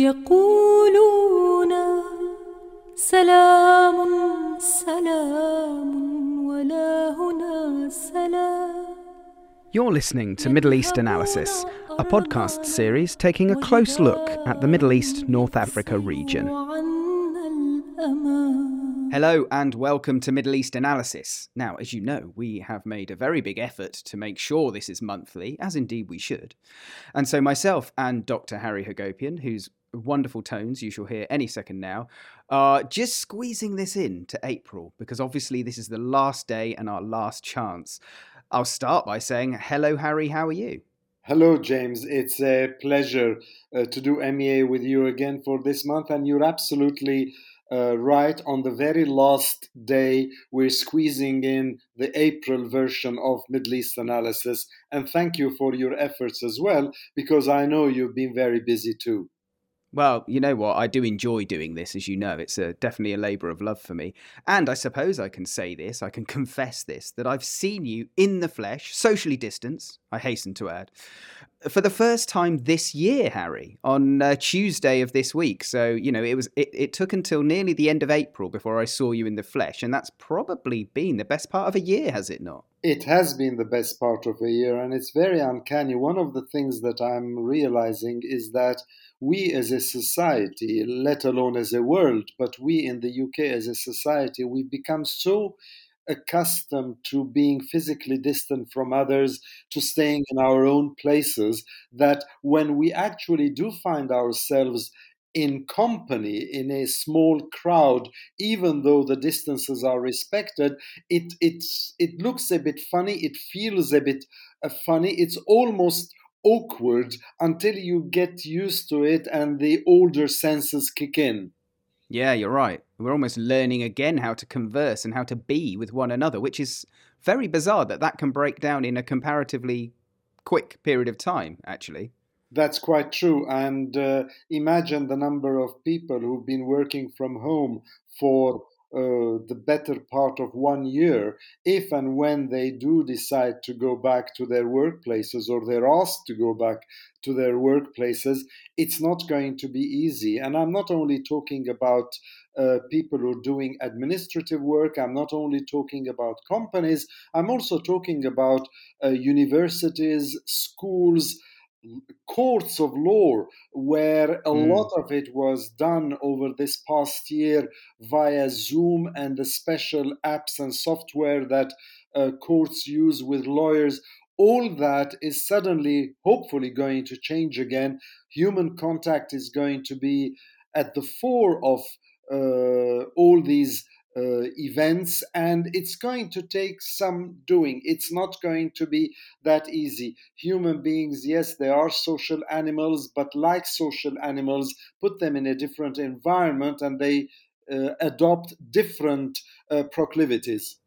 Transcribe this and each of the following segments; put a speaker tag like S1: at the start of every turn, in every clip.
S1: يقولون سلام سلام ولا هنا سلام
S2: You're listening to Middle East Analysis, a podcast series taking a close look at the Middle East North Africa region. Hello and welcome to Middle East Analysis. Now, as you know, we have made a very big effort to make sure this is monthly, as indeed we should. And so, myself and Dr. Harry Hagopian, whose wonderful tones you shall hear any second now, are just squeezing this in to April because obviously this is the last day and our last chance. I'll start by saying, Hello, Harry, how are you?
S3: Hello, James. It's a pleasure uh, to do MEA with you again for this month, and you're absolutely uh, right. On the very last day, we're squeezing in the April version of Middle East analysis, and thank you for your efforts as well, because I know you've been very busy too.
S2: Well, you know what? I do enjoy doing this, as you know. It's a, definitely a labour of love for me. And I suppose I can say this, I can confess this, that I've seen you in the flesh, socially distanced, I hasten to add, for the first time this year, Harry, on uh, Tuesday of this week. So, you know, it was it, it took until nearly the end of April before I saw you in the flesh. And that's probably been the best part of a year, has it not?
S3: It has been the best part of a year, and it's very uncanny. One of the things that I'm realizing is that we as a society, let alone as a world, but we in the UK as a society, we become so accustomed to being physically distant from others, to staying in our own places, that when we actually do find ourselves in company in a small crowd even though the distances are respected it it's it looks a bit funny it feels a bit uh, funny it's almost awkward until you get used to it and the older senses kick in.
S2: Yeah, you're right. We're almost learning again how to converse and how to be with one another, which is very bizarre that that can break down in a comparatively quick period of time, actually.
S3: That's quite true. And uh, imagine the number of people who've been working from home for uh, the better part of one year, if and when they do decide to go back to their workplaces or they're asked to go back to their workplaces, it's not going to be easy. And I'm not only talking about uh, people who are doing administrative work. I'm not only talking about companies, I'm also talking about uh, universities, schools, courts of law where a mm. lot of it was done over this past year via Zoom and the special apps and software that uh, courts use with lawyers. All that is suddenly, hopefully, going to change again. Human contact is going to be at the fore of uh, all these uh, events, and it's going to take some doing. It's not going to be that easy. Human beings, yes, they are social animals, but like social animals, put them in a different environment and they uh, adopt different uh, proclivities.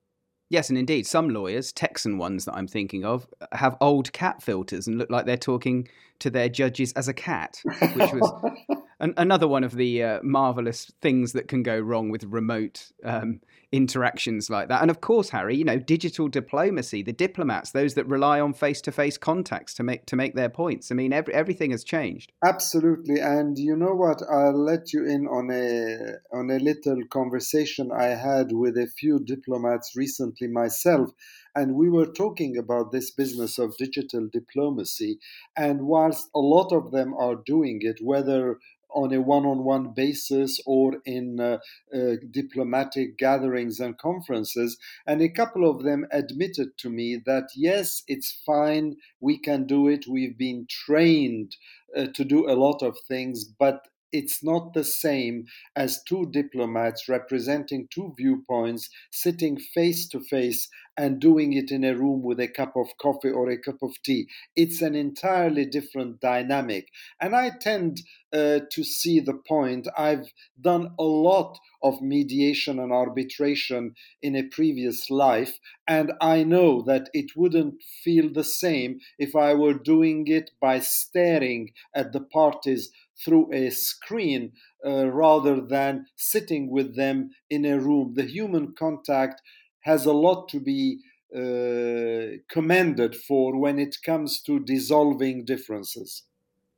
S2: Yes, and indeed, some lawyers, Texan ones that I'm thinking of, have old cat filters and look like they're talking to their judges as a cat, which was an, another one of the uh, marvelous things that can go wrong with remote um, interactions like that. And of course, Harry, you know, digital diplomacy, the diplomats, those that rely on face-to-face contacts to make to make their points. I mean, every, everything has changed.
S3: Absolutely, and you know what? I'll let you in on a on a little conversation I had with a few diplomats recently myself. And we were talking about this business of digital diplomacy. And whilst a lot of them are doing it, whether on a one on one basis or in uh, uh, diplomatic gatherings and conferences. And a couple of them admitted to me that, yes, it's fine, we can do it, we've been trained uh, to do a lot of things, but it's not the same as two diplomats representing two viewpoints sitting face to face and doing it in a room with a cup of coffee or a cup of tea. It's an entirely different dynamic. And I tend uh, to see the point. I've done a lot of mediation and arbitration in a previous life, and I know that it wouldn't feel the same if I were doing it by staring at the parties through a screen uh, rather than sitting with them in a room. The human contact has a lot to be uh, commended for when it comes to dissolving differences.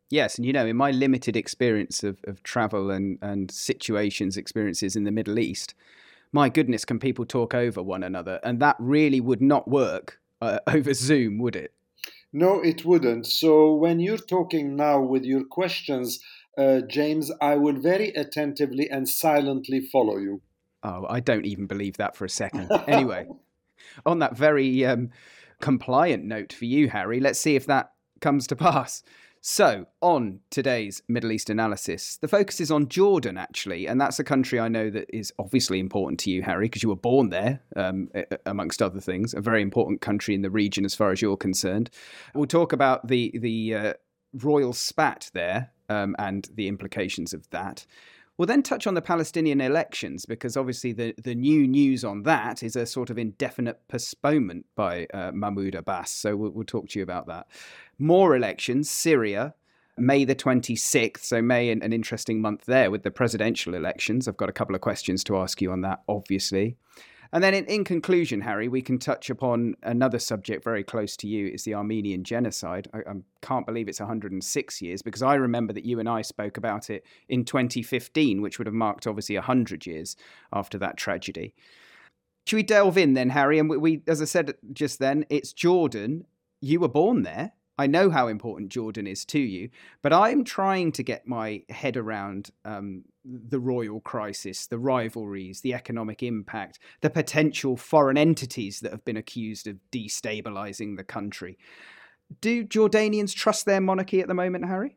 S2: Yes, and you know, in my limited experience of, of travel and, and situations, experiences in the Middle East, my goodness, can people talk over one another? And that really would not work uh, over Zoom, would it?
S3: No, it wouldn't. So when you're talking now with your questions, uh, James, I will very attentively and silently follow you.
S2: Oh, I don't even believe that for a second. Anyway, on that very um, compliant note for you, Harry, let's see if that comes to pass. So, on today's Middle East analysis, the focus is on Jordan, actually, and that's a country I know that is obviously important to you, Harry, because you were born there, um, amongst other things. A very important country in the region, as far as you're concerned. We'll talk about the the uh, royal spat there um, and the implications of that. We'll then touch on the Palestinian elections because obviously the, the new news on that is a sort of indefinite postponement by uh, Mahmoud Abbas. So we'll, we'll talk to you about that. More elections, Syria, May the 26th. So, May, an, an, interesting month there with the presidential elections. I've got a couple of questions to ask you on that, obviously. And then, in, in conclusion, Harry, we can touch upon another subject very close to you is the Armenian genocide. I, I can't believe it's 106 years because I remember that you and I spoke about it in 2015, which would have marked obviously 100 years after that tragedy. Should we delve in then, Harry? And we, we as I said just then, it's Jordan. You were born there. I know how important Jordan is to you, but I'm trying to get my head around um, the royal crisis, the rivalries, the economic impact, the potential foreign entities that have been accused of destabilizing the country. Do Jordanians trust their monarchy at the moment, Harry?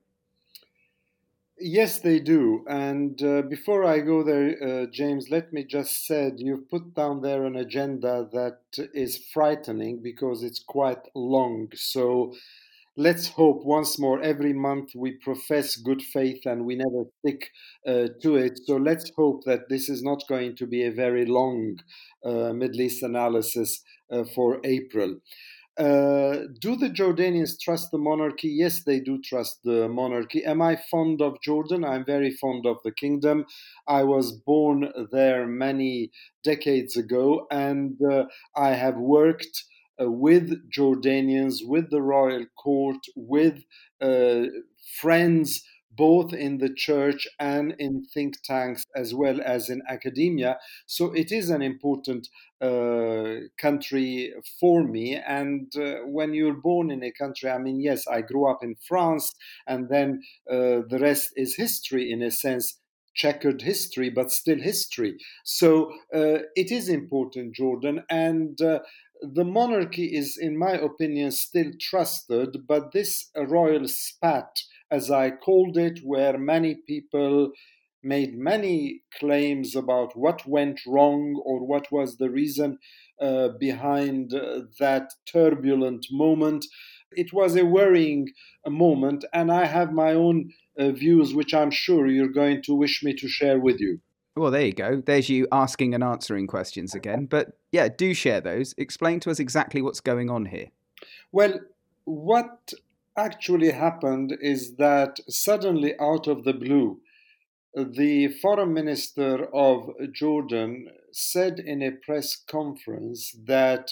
S3: Yes, they do. And uh, before I go there, uh, James, let me just say you've put down there an agenda that is frightening because it's quite long. So let's hope once more every month we profess good faith and we never stick uh, to it. So let's hope that this is not going to be a very long uh, Middle East analysis uh, for April. Uh, do the Jordanians trust the monarchy? Yes, they do trust the monarchy. Am I fond of Jordan? I'm very fond of the kingdom. I was born there many decades ago and uh, I have worked with Jordanians, with the royal court, with uh, friends both in the church and in think tanks as well as in academia. So it is an important uh, country for me. And uh, when you're born in a country, I mean, yes, I grew up in France, and then uh, the rest is history in a sense. Checkered history, but still history. So uh, it is important, Jordan. And uh, the monarchy is, in my opinion, still trusted, but this royal spat, as I called it, where many people made many claims about what went wrong or what was the reason uh, behind uh, that turbulent moment. It was a worrying uh, moment, and I have my own uh, views, which I'm sure you're going to wish me to share with you.
S2: Well, there you go. There's you asking and answering questions again. But yeah, do share those. Explain to us exactly what's going on here.
S3: Well, what actually happened is that suddenly, out of the blue, the foreign minister of Jordan said in a press conference that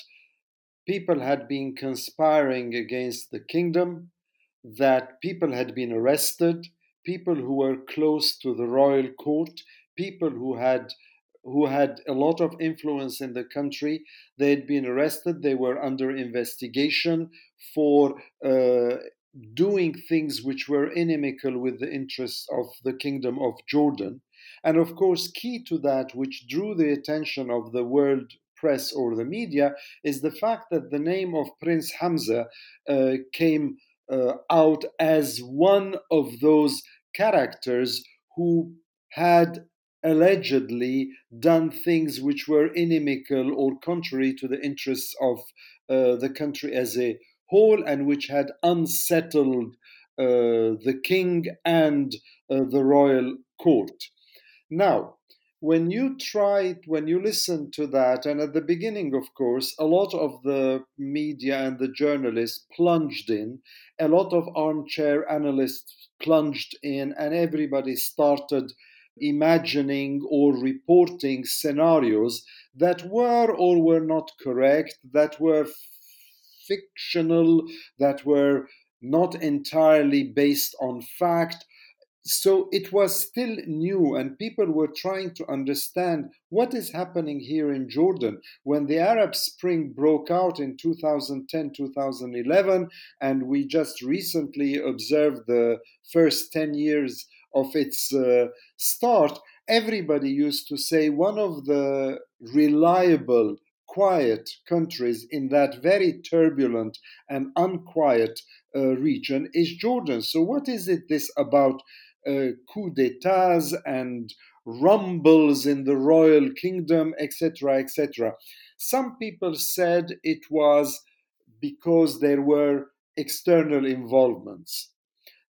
S3: people had been conspiring against the kingdom, that people had been arrested, people who were close to the royal court, people who had who had a lot of influence in the country. They had been arrested. They were under investigation for uh, doing things which were inimical with the interests of the kingdom of Jordan. And of course, key to that, which drew the attention of the world press or the media, is the fact that the name of Prince Hamza uh, came uh, out as one of those characters who had allegedly done things which were inimical or contrary to the interests of uh, the country as a whole and which had unsettled uh, the king and uh, the royal court. Now, when you try, when you listen to that, and at the beginning, of course, a lot of the media and the journalists plunged in, a lot of armchair analysts plunged in, and everybody started imagining or reporting scenarios that were or were not correct, that were fictional, that were not entirely based on fact. So it was still new, and people were trying to understand what is happening here in Jordan. When the Arab Spring broke out in 2010 2011, and we just recently observed the first 10 years of its uh, start, everybody used to say one of the reliable quiet countries in that very turbulent and unquiet uh, region is Jordan. So, what is it this about uh, coup d'etats and rumbles in the royal kingdom, etc., etc.? Some people said it was because there were external involvements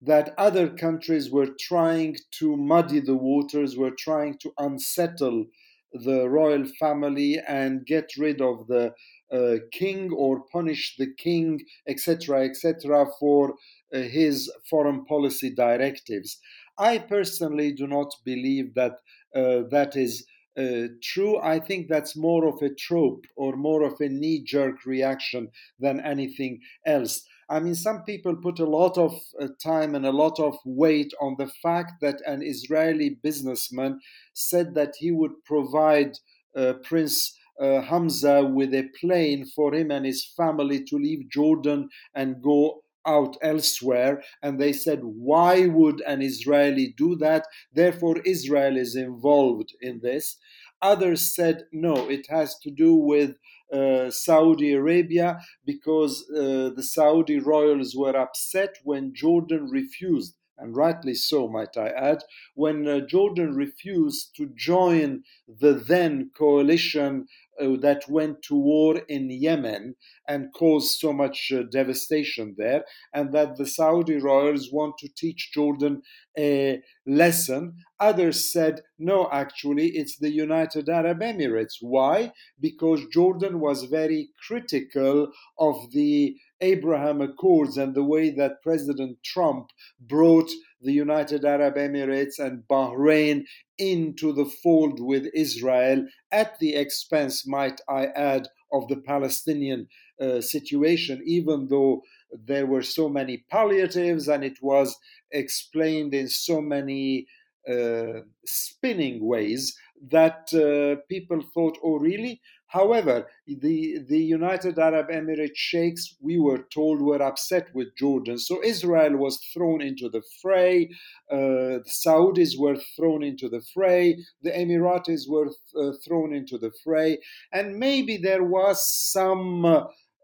S3: that other countries were trying to muddy the waters, were trying to unsettle the royal family and get rid of the uh, king or punish the king, etc., etc., for uh, his foreign policy directives. I personally do not believe that uh, that is uh, true. I think that's more of a trope or more of a knee jerk reaction than anything else. I mean, some people put a lot of uh, time and a lot of weight on the fact that an Israeli businessman said that he would provide uh, Prince uh, Hamza with a plane for him and his family to leave Jordan and go out elsewhere. And they said, why would an Israeli do that? Therefore, Israel is involved in this. Others said, no, it has to do with uh, Saudi Arabia because uh, the Saudi royals were upset when Jordan refused, and rightly so, might I add, when uh, Jordan refused to join the then coalition uh, that went to war in Yemen and caused so much uh, devastation there, and that the Saudi royals want to teach Jordan a lesson. Others said, no, actually, it's the United Arab Emirates. Why? Because Jordan was very critical of the Abraham Accords and the way that President Trump brought the United Arab Emirates and Bahrain into the fold with Israel at the expense, might I add, of the Palestinian uh, situation, even though there were so many palliatives and it was explained in so many uh, spinning ways that uh, people thought, oh, really? However, the, the United Arab Emirates sheikhs, we were told, were upset with Jordan. So Israel was thrown into the fray. Uh, the Saudis were thrown into the fray. The Emiratis were uh, thrown into the fray. And maybe there was some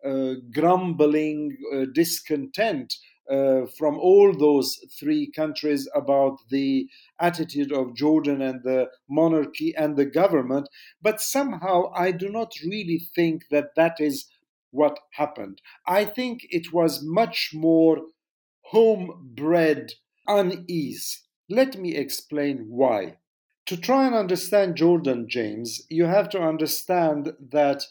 S3: uh grumbling, uh, discontent uh, from all those three countries about the attitude of Jordan and the monarchy and the government. But somehow I do not really think that that is what happened. I think it was much more homebred unease. Let me explain why. To try and understand Jordan, James, you have to understand that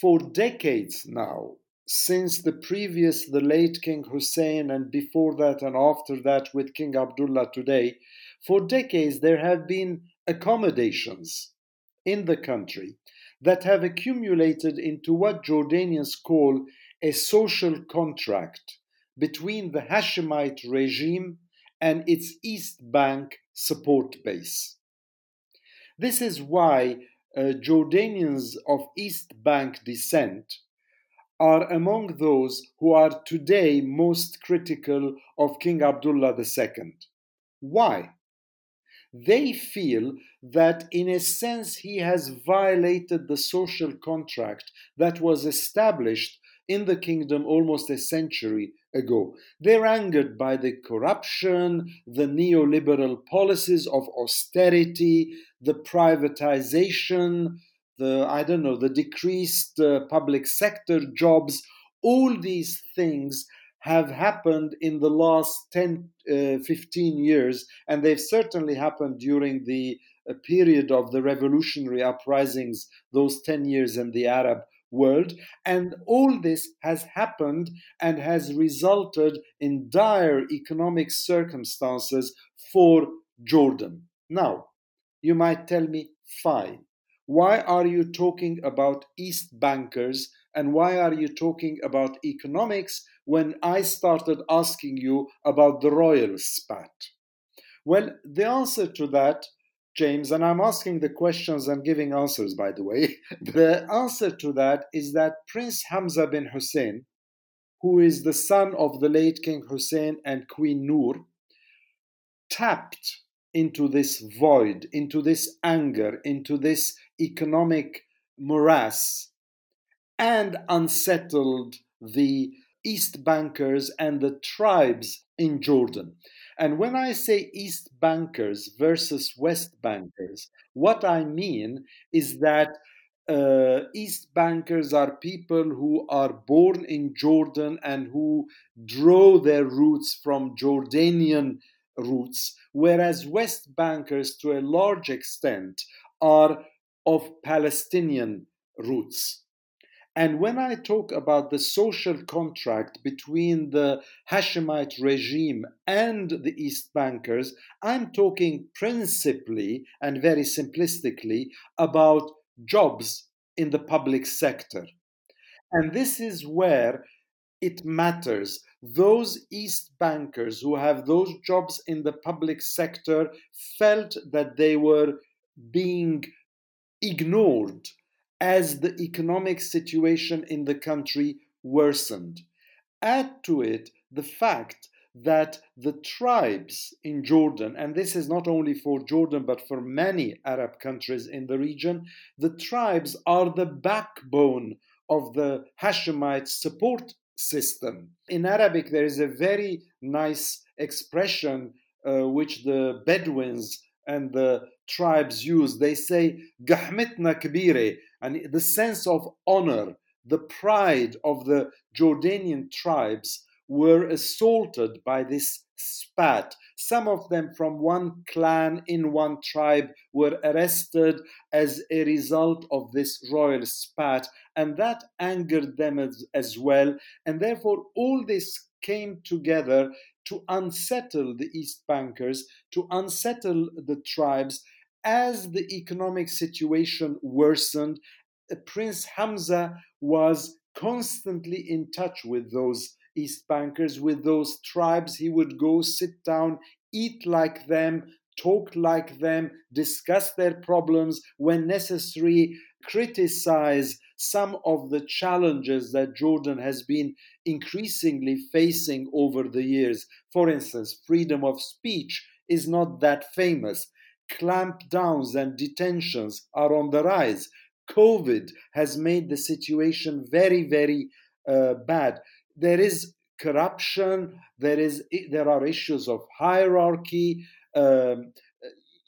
S3: for decades now, since the previous, the late King Hussein, and before that and after that with King Abdullah today, for decades there have been accommodations in the country that have accumulated into what Jordanians call a social contract between the Hashemite regime and its East Bank support base. This is why uh, Jordanians of East Bank descent are among those who are today most critical of King Abdullah II. Why? They feel that, in a sense, he has violated the social contract that was established in the kingdom almost a century ago. They're angered by the corruption, the neoliberal policies of austerity, the privatization, the I don't know the decreased uh, public sector jobs all these things have happened in the last 10 uh, 15 years and they've certainly happened during the uh, period of the revolutionary uprisings those 10 years in the arab world. And all this has happened and has resulted in dire economic circumstances for jordan. Now you might tell me fine why are you talking about East bankers And why are you talking about economics when I started asking you about the royal spat? Well, the answer to that, James, and I'm asking the questions and giving answers, by the way, the answer to that is that Prince Hamza bin Hussein, who is the son of the late King Hussein and Queen Noor, tapped into this void, into this anger, into this economic morass, and unsettled the East Bankers and the tribes in Jordan. And when I say East Bankers versus West Bankers, what I mean is that uh, East Bankers are people who are born in Jordan and who draw their roots from Jordanian roots, whereas West Bankers, to a large extent, are of Palestinian roots. And when I talk about the social contract between the Hashemite regime and the East Bankers, I'm talking principally and very simplistically about jobs in the public sector. And this is where it matters. Those East bankers who have those jobs in the public sector felt that they were being ignored as the economic situation in the country worsened. Add to it the fact that the tribes in Jordan, and this is not only for Jordan but for many Arab countries in the region, the tribes are the backbone of the Hashemite support system. In Arabic, there is a very nice expression uh, which the Bedouins and the tribes use. They say, Gahmitna kabire, and the sense of honor, the pride of the Jordanian tribes were assaulted by this spat. Some of them from one clan in one tribe were arrested as a result of this royal spat, and that angered them as, as well. And therefore, all this came together to unsettle the East Bankers, to unsettle the tribes. As the economic situation worsened, uh, Prince Hamza was constantly in touch with those East Bankers, with those tribes. He would go sit down, eat like them, talk like them, discuss their problems, when necessary, criticize some of the challenges that Jordan has been increasingly facing over the years. For instance, freedom of speech is not that famous. Clampdowns and detentions are on the rise. COVID has made the situation very, very uh, bad there is corruption there is there are issues of hierarchy um,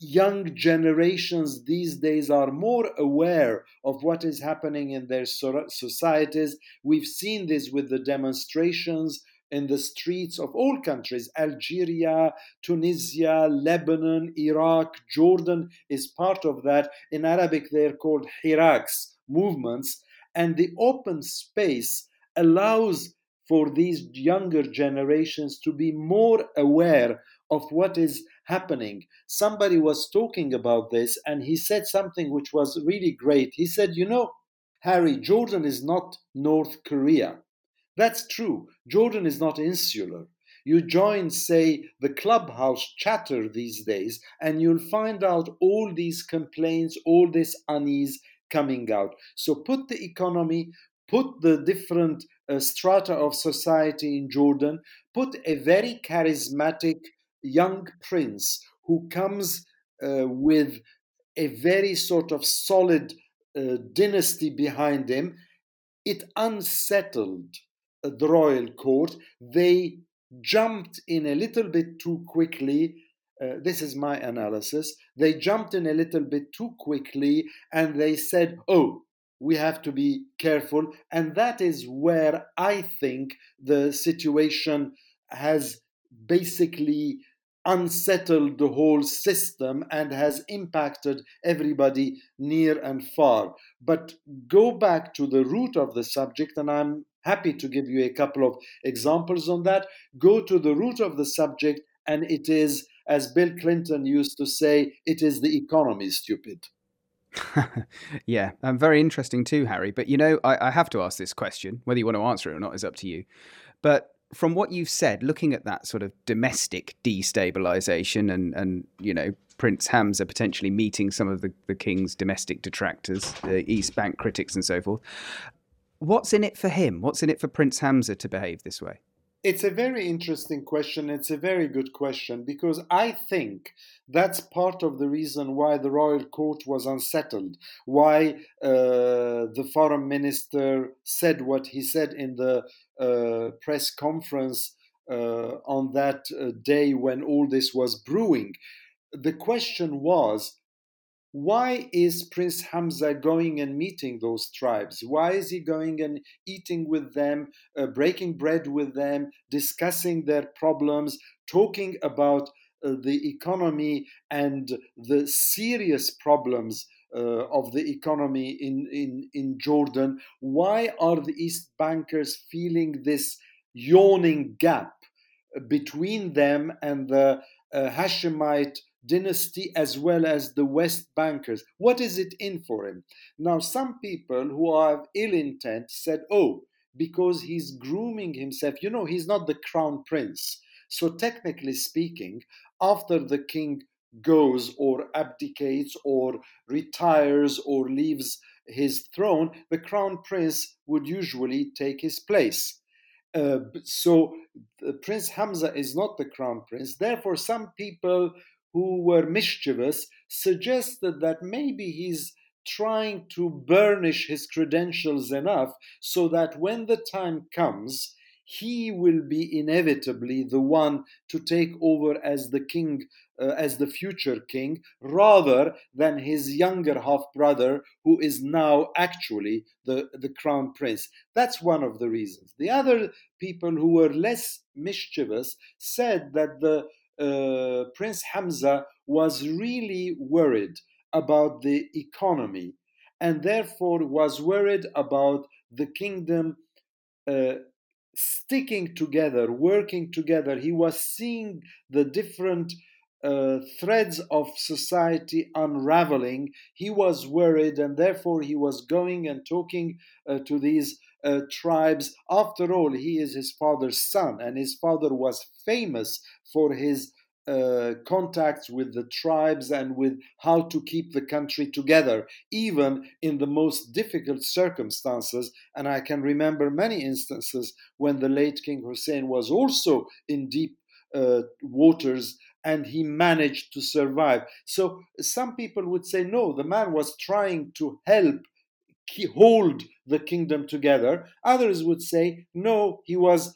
S3: young generations these days are more aware of what is happening in their societies we've seen this with the demonstrations in the streets of all countries Algeria, Tunisia, Lebanon, Iraq, Jordan is part of that. In Arabic, they're called hiraks, movements. And the open space allows for these younger generations to be more aware of what is happening. Somebody was talking about this and he said something which was really great. He said, You know, Harry, Jordan is not North Korea. That's true. Jordan is not insular. You join, say, the clubhouse chatter these days, and you'll find out all these complaints, all this unease coming out. So put the economy, put the different uh, strata of society in Jordan, put a very charismatic young prince who comes uh, with a very sort of solid uh, dynasty behind him. It unsettled the royal court. They jumped in a little bit too quickly. Uh, this is my analysis. They jumped in a little bit too quickly and they said, oh, we have to be careful. And that is where I think the situation has basically unsettled the whole system and has impacted everybody near and far. But go back to the root of the subject, and I'm happy to give you a couple of examples on that. Go to the root of the subject, and it is, as Bill Clinton used to say, it is the economy, stupid.
S2: yeah, um, very interesting too, Harry. But you know, I, I have to ask this question. Whether you want to answer it or not is up to you. But from what you've said, looking at that sort of domestic destabilization and, and you know, Prince Hamza potentially meeting some of the, the king's domestic detractors, the East Bank critics and so forth, what's in it for him? What's in it for Prince Hamza to behave this way?
S3: It's a very interesting question. It's a very good question because I think that's part of the reason why the royal court was unsettled, why uh, the foreign minister said what he said in the press conference uh, on that uh, day when all this was brewing. The question was why is Prince Hamza going and meeting those tribes? Why is he going and eating with them, uh, breaking bread with them, discussing their problems, talking about uh, the economy and the serious problems uh, of the economy in, in, in Jordan? Why are the East Bankers feeling this yawning gap between them and the uh, Hashemite? dynasty as well as the West bankers. What is it in for him? Now, some people who have ill intent said, oh, because he's grooming himself. You know, he's not the crown prince. So, technically speaking, after the king goes or abdicates or retires or leaves his throne, the crown prince would usually take his place. Uh, so, Prince Hamza is not the crown prince. Therefore, some people who were mischievous suggested that maybe he's trying to burnish his credentials enough so that when the time comes, he will be inevitably the one to take over as the king, uh, as the future king, rather than his younger half brother, who is now actually the, the crown prince. That's one of the reasons. The other people who were less mischievous said that the uh, Prince Hamza was really worried about the economy and therefore was worried about the kingdom uh, sticking together, working together. He was seeing the different uh, threads of society unraveling. He was worried, and therefore he was going and talking uh, to these uh, tribes. After all, he is his father's son, and his father was famous for his uh, contacts with the tribes and with how to keep the country together, even in the most difficult circumstances. And I can remember many instances when the late King Hussein was also in deep uh, waters and he managed to survive. So some people would say, no, the man was trying to help hold the kingdom together. Others would say, no, he was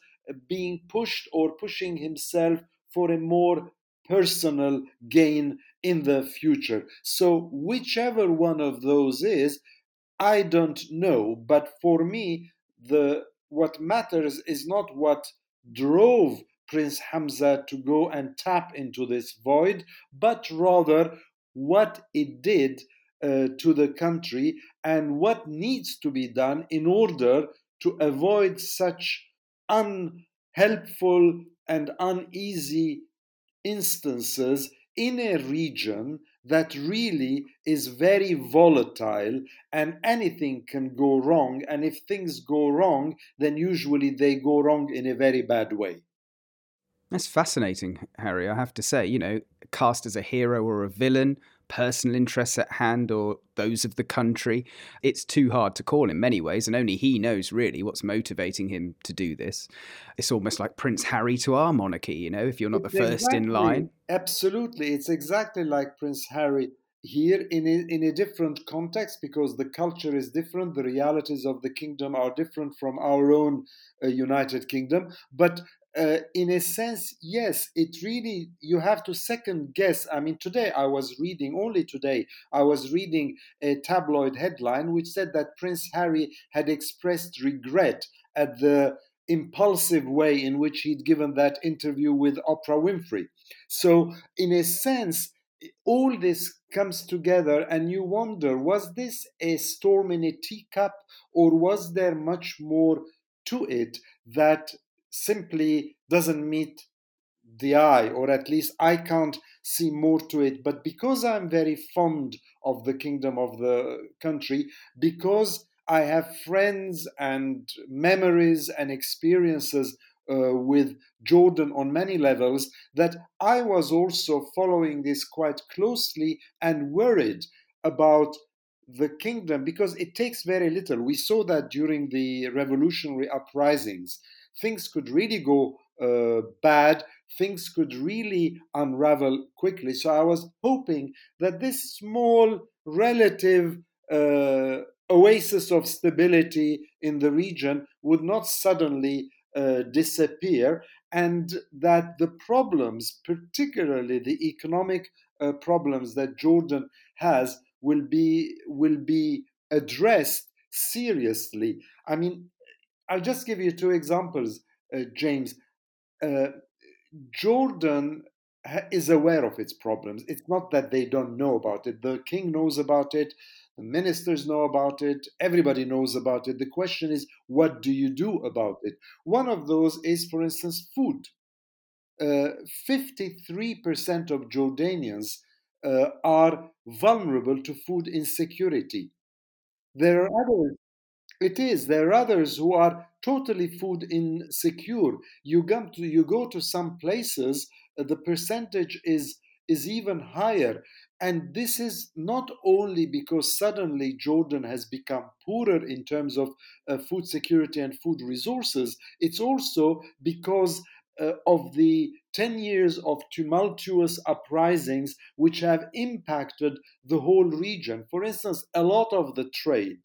S3: being pushed or pushing himself for a more personal gain in the future. So, whichever one of those is, I don't know. But for me, the what matters is not what drove Prince Hamza to go and tap into this void, but rather what it did uh, to the country and what needs to be done in order to avoid such unhelpful and uneasy instances in a region that really is very volatile and anything can go wrong. And if things go wrong, then usually they go wrong in a very bad way.
S2: That's fascinating, Harry. I have to say, you know, cast as a hero or a villain, personal interests at hand or those of the country. It's too hard to call in many ways, and only he knows really what's motivating him to do this. It's almost like Prince Harry to our monarchy, you know, if you're not the exactly. first in line.
S3: Absolutely. It's exactly like Prince Harry here in a, in a different context because the culture is different, the realities of the kingdom are different from our own uh, United Kingdom. But uh, in a sense, yes, it really, you have to second guess. I mean, today I was reading, only today, I was reading a tabloid headline which said that Prince Harry had expressed regret at the impulsive way in which he'd given that interview with Oprah Winfrey. So, in a sense, all this comes together, and you wonder was this a storm in a teacup, or was there much more to it that simply doesn't meet the eye, or at least I can't see more to it. But because I'm very fond of the kingdom of the country, because I have friends and memories and experiences uh, with Jordan on many levels, that I was also following this quite closely and worried about the kingdom because it takes very little. We saw that during the revolutionary uprisings. Things could really go uh, bad, things could really unravel quickly. So I was hoping that this small relative uh, oasis of stability in the region would not suddenly uh, disappear, and that the problems, particularly the economic uh, problems that Jordan has, will be will be addressed seriously. I mean, I'll just give you two examples, uh, James. Uh, Jordan is aware of its problems. It's not that they don't know about it. The king knows about it. The ministers know about it. Everybody knows about it. The question is, what do you do about it? One of those is, for instance, food. Uh, 53% of Jordanians uh, are vulnerable to food insecurity. There are others. It is. There are others who are totally food insecure. You go to you go to some places, uh, the percentage is is even higher. And this is not only because suddenly Jordan has become poorer in terms of uh, food security and food resources, it's also because uh, of the 10 years of tumultuous uprisings which have impacted the whole region. For instance, a lot of the trade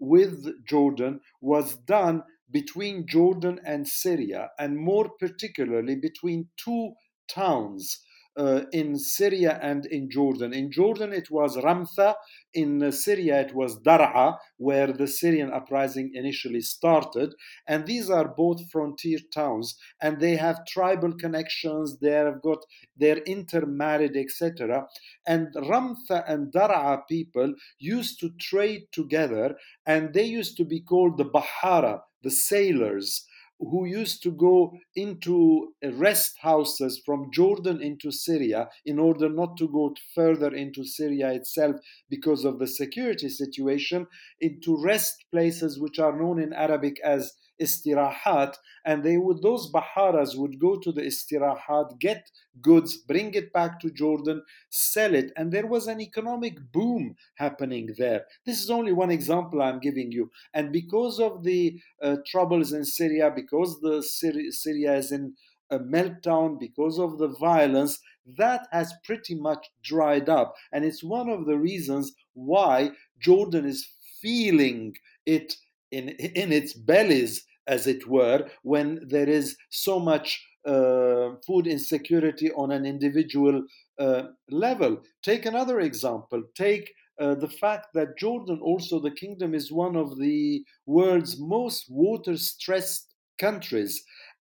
S3: with Jordan was done between Jordan and Syria, and more particularly between two towns uh, in Syria and in Jordan. In Jordan, it was Ramtha. In Syria, it was Dar'a, where the Syrian uprising initially started. And these are both frontier towns, and they have tribal connections. They have got they're intermarried, etc. And Ramtha and Dar'a people used to trade together, and they used to be called the Bahara, the sailors who used to go into rest houses from Jordan into Syria in order not to go further into Syria itself because of the security situation, into rest places which are known in Arabic as istirahat and they would those baharas would go to the istirahat get goods bring it back to jordan sell it. And there was an economic boom happening there. This is only one example i'm giving you. And because of the uh, troubles in syria because the syria, syria is in a meltdown because of the violence that has pretty much dried up. And it's one of the reasons why jordan is feeling it in in its bellies as it were, when there is so much uh, food insecurity on an individual uh, level. Take another example. Take uh, the fact that Jordan, also the kingdom, is one of the world's most water stressed countries.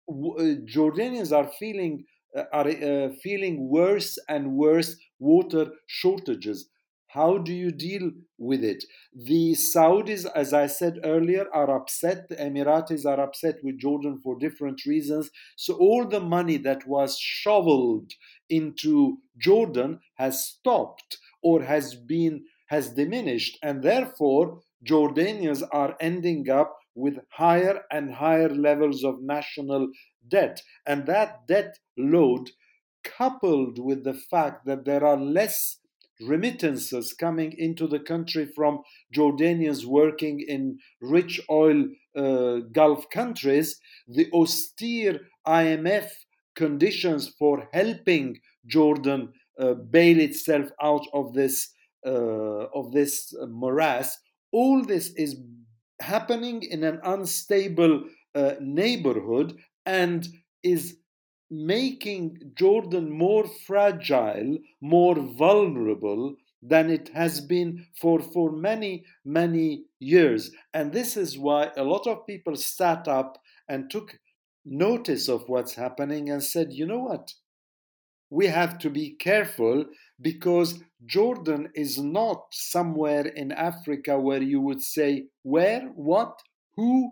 S3: Uh, Jordanians are feeling uh, are uh, feeling worse and worse water shortages. How do you deal with it? The Saudis, as I said earlier, are upset. The Emiratis are upset with Jordan for different reasons. So, all the money that was shoveled into Jordan has stopped or has been has diminished and therefore Jordanians are ending up with higher and higher levels of national debt and that debt load coupled with the fact that there are less remittances coming into the country from Jordanians working in rich oil uh, Gulf countries, the austere IMF conditions for helping Jordan uh, bail itself out of this uh, of this morass. All this is happening in an unstable uh, neighborhood and is making Jordan more fragile, more vulnerable than it has been for, for many, many years. And this is why a lot of people sat up and took notice of what's happening and said, you know what? We have to be careful because Jordan is not somewhere in Africa where you would say, where, what, who,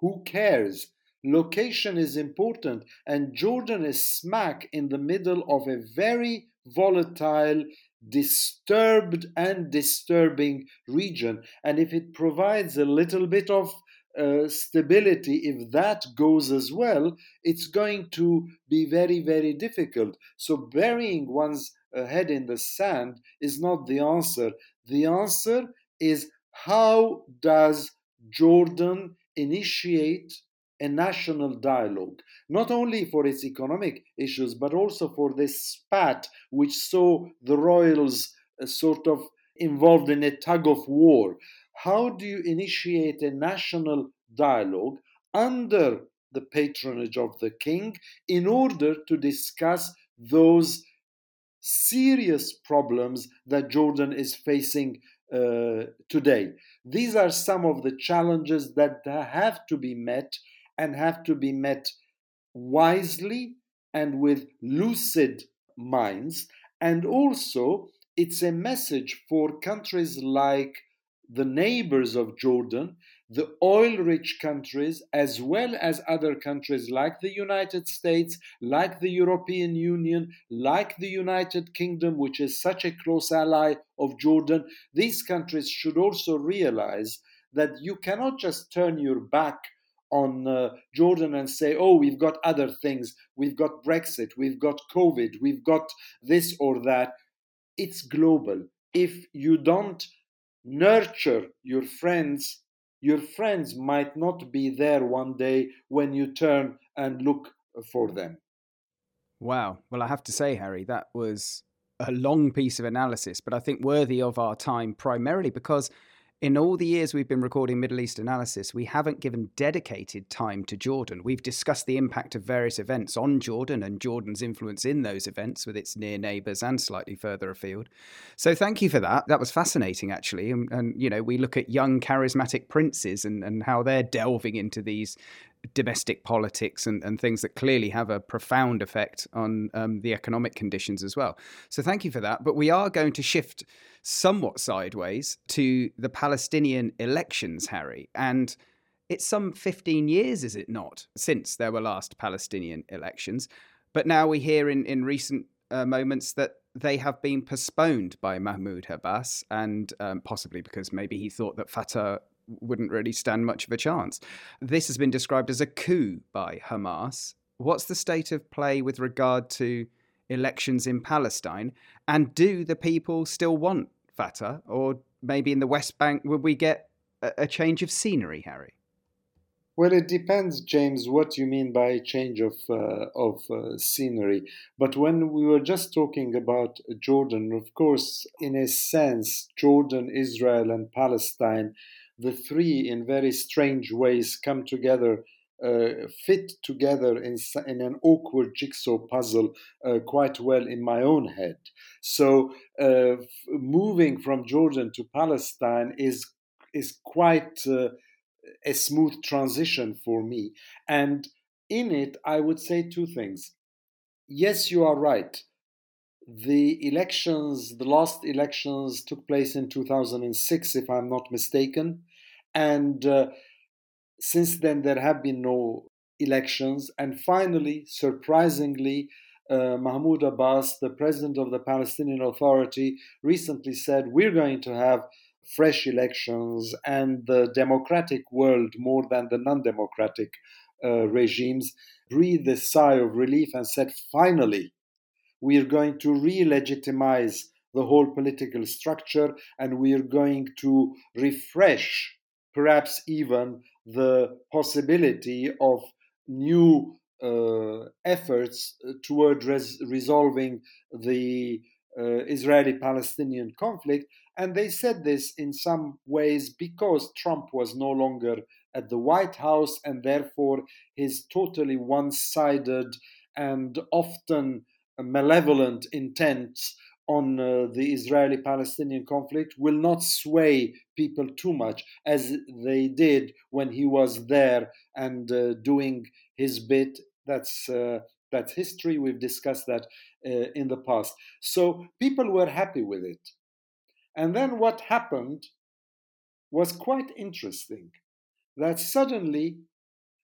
S3: who cares? Location is important, and Jordan is smack in the middle of a very volatile, disturbed, and disturbing region. And if it provides a little bit of uh, stability, if that goes as well, it's going to be very, very difficult. So, burying one's uh, head in the sand is not the answer. The answer is how does Jordan initiate a national dialogue, not only for its economic issues, but also for this spat which saw the royals uh, sort of involved in a tug of war. How do you initiate a national dialogue under the patronage of the king in order to discuss those serious problems that Jordan is facing uh, today? These are some of the challenges that have to be met and have to be met wisely and with lucid minds. And also, it's a message for countries like the neighbors of Jordan, the oil rich countries, as well as other countries like the United States, like the European Union, like the United Kingdom, which is such a close ally of Jordan. These countries should also realize that you cannot just turn your back on uh, Jordan and say, oh, we've got other things. We've got Brexit. We've got COVID. We've got this or that. It's global. If you don't nurture your friends, your friends might not be there one day when you turn and look for them.
S2: Wow. Well, I have to say, Harry, that was a long piece of analysis, but I think worthy of our time primarily because in all the years we've been recording Middle East analysis, we haven't given dedicated time to Jordan. We've discussed the impact of various events on Jordan and Jordan's influence in those events with its near neighbours and slightly further afield. So thank you for that. That was fascinating, actually. And, and you know, we look at young charismatic princes and, and how they're delving into these domestic politics and, and things that clearly have a profound effect on um, the economic conditions as well. So thank you for that. But we are going to shift somewhat sideways to the Palestinian elections, Harry. And it's some 15 years, is it not, since there were last Palestinian elections. But now we hear in, in recent uh, moments that they have been postponed by Mahmoud Abbas, and um, possibly because maybe he thought that Fatah wouldn't really stand much of a chance. This has been described as a coup by Hamas. What's the state of play with regard to elections in Palestine? And do the people still want Fatah? Or maybe in the West Bank, would we get a, change of scenery, Harry?
S3: Well, it depends, James, what you mean by change of uh, of uh, scenery. But when we were just talking about Jordan, of course, in a sense, Jordan, Israel, and Palestine the three, in very strange ways, come together, uh, fit together in, in an awkward jigsaw puzzle uh, quite well in my own head. So, uh, moving from Jordan to Palestine is is quite uh, a smooth transition for me, and in it, I would say two things. Yes, you are right the elections, the last elections took place in 2006, if I'm not mistaken. And uh, since then, there have been no elections. And finally, surprisingly, uh, Mahmoud Abbas, the president of the Palestinian Authority, recently said, We're going to have fresh elections, and the democratic world, more than the non democratic uh, regimes, breathed a sigh of relief and said, Finally, we are going to re legitimize the whole political structure and we are going to refresh, perhaps even the possibility of new uh, efforts toward res- resolving the uh, Israeli Palestinian conflict. And they said this in some ways because Trump was no longer at the White House and therefore his totally one sided and often malevolent intents on uh, the Israeli Palestinian conflict will not sway people too much as they did when he was there and uh, doing his bit. That's uh, that's history. We've discussed that uh, in the past. So people were happy with it. And then what happened was quite interesting. That suddenly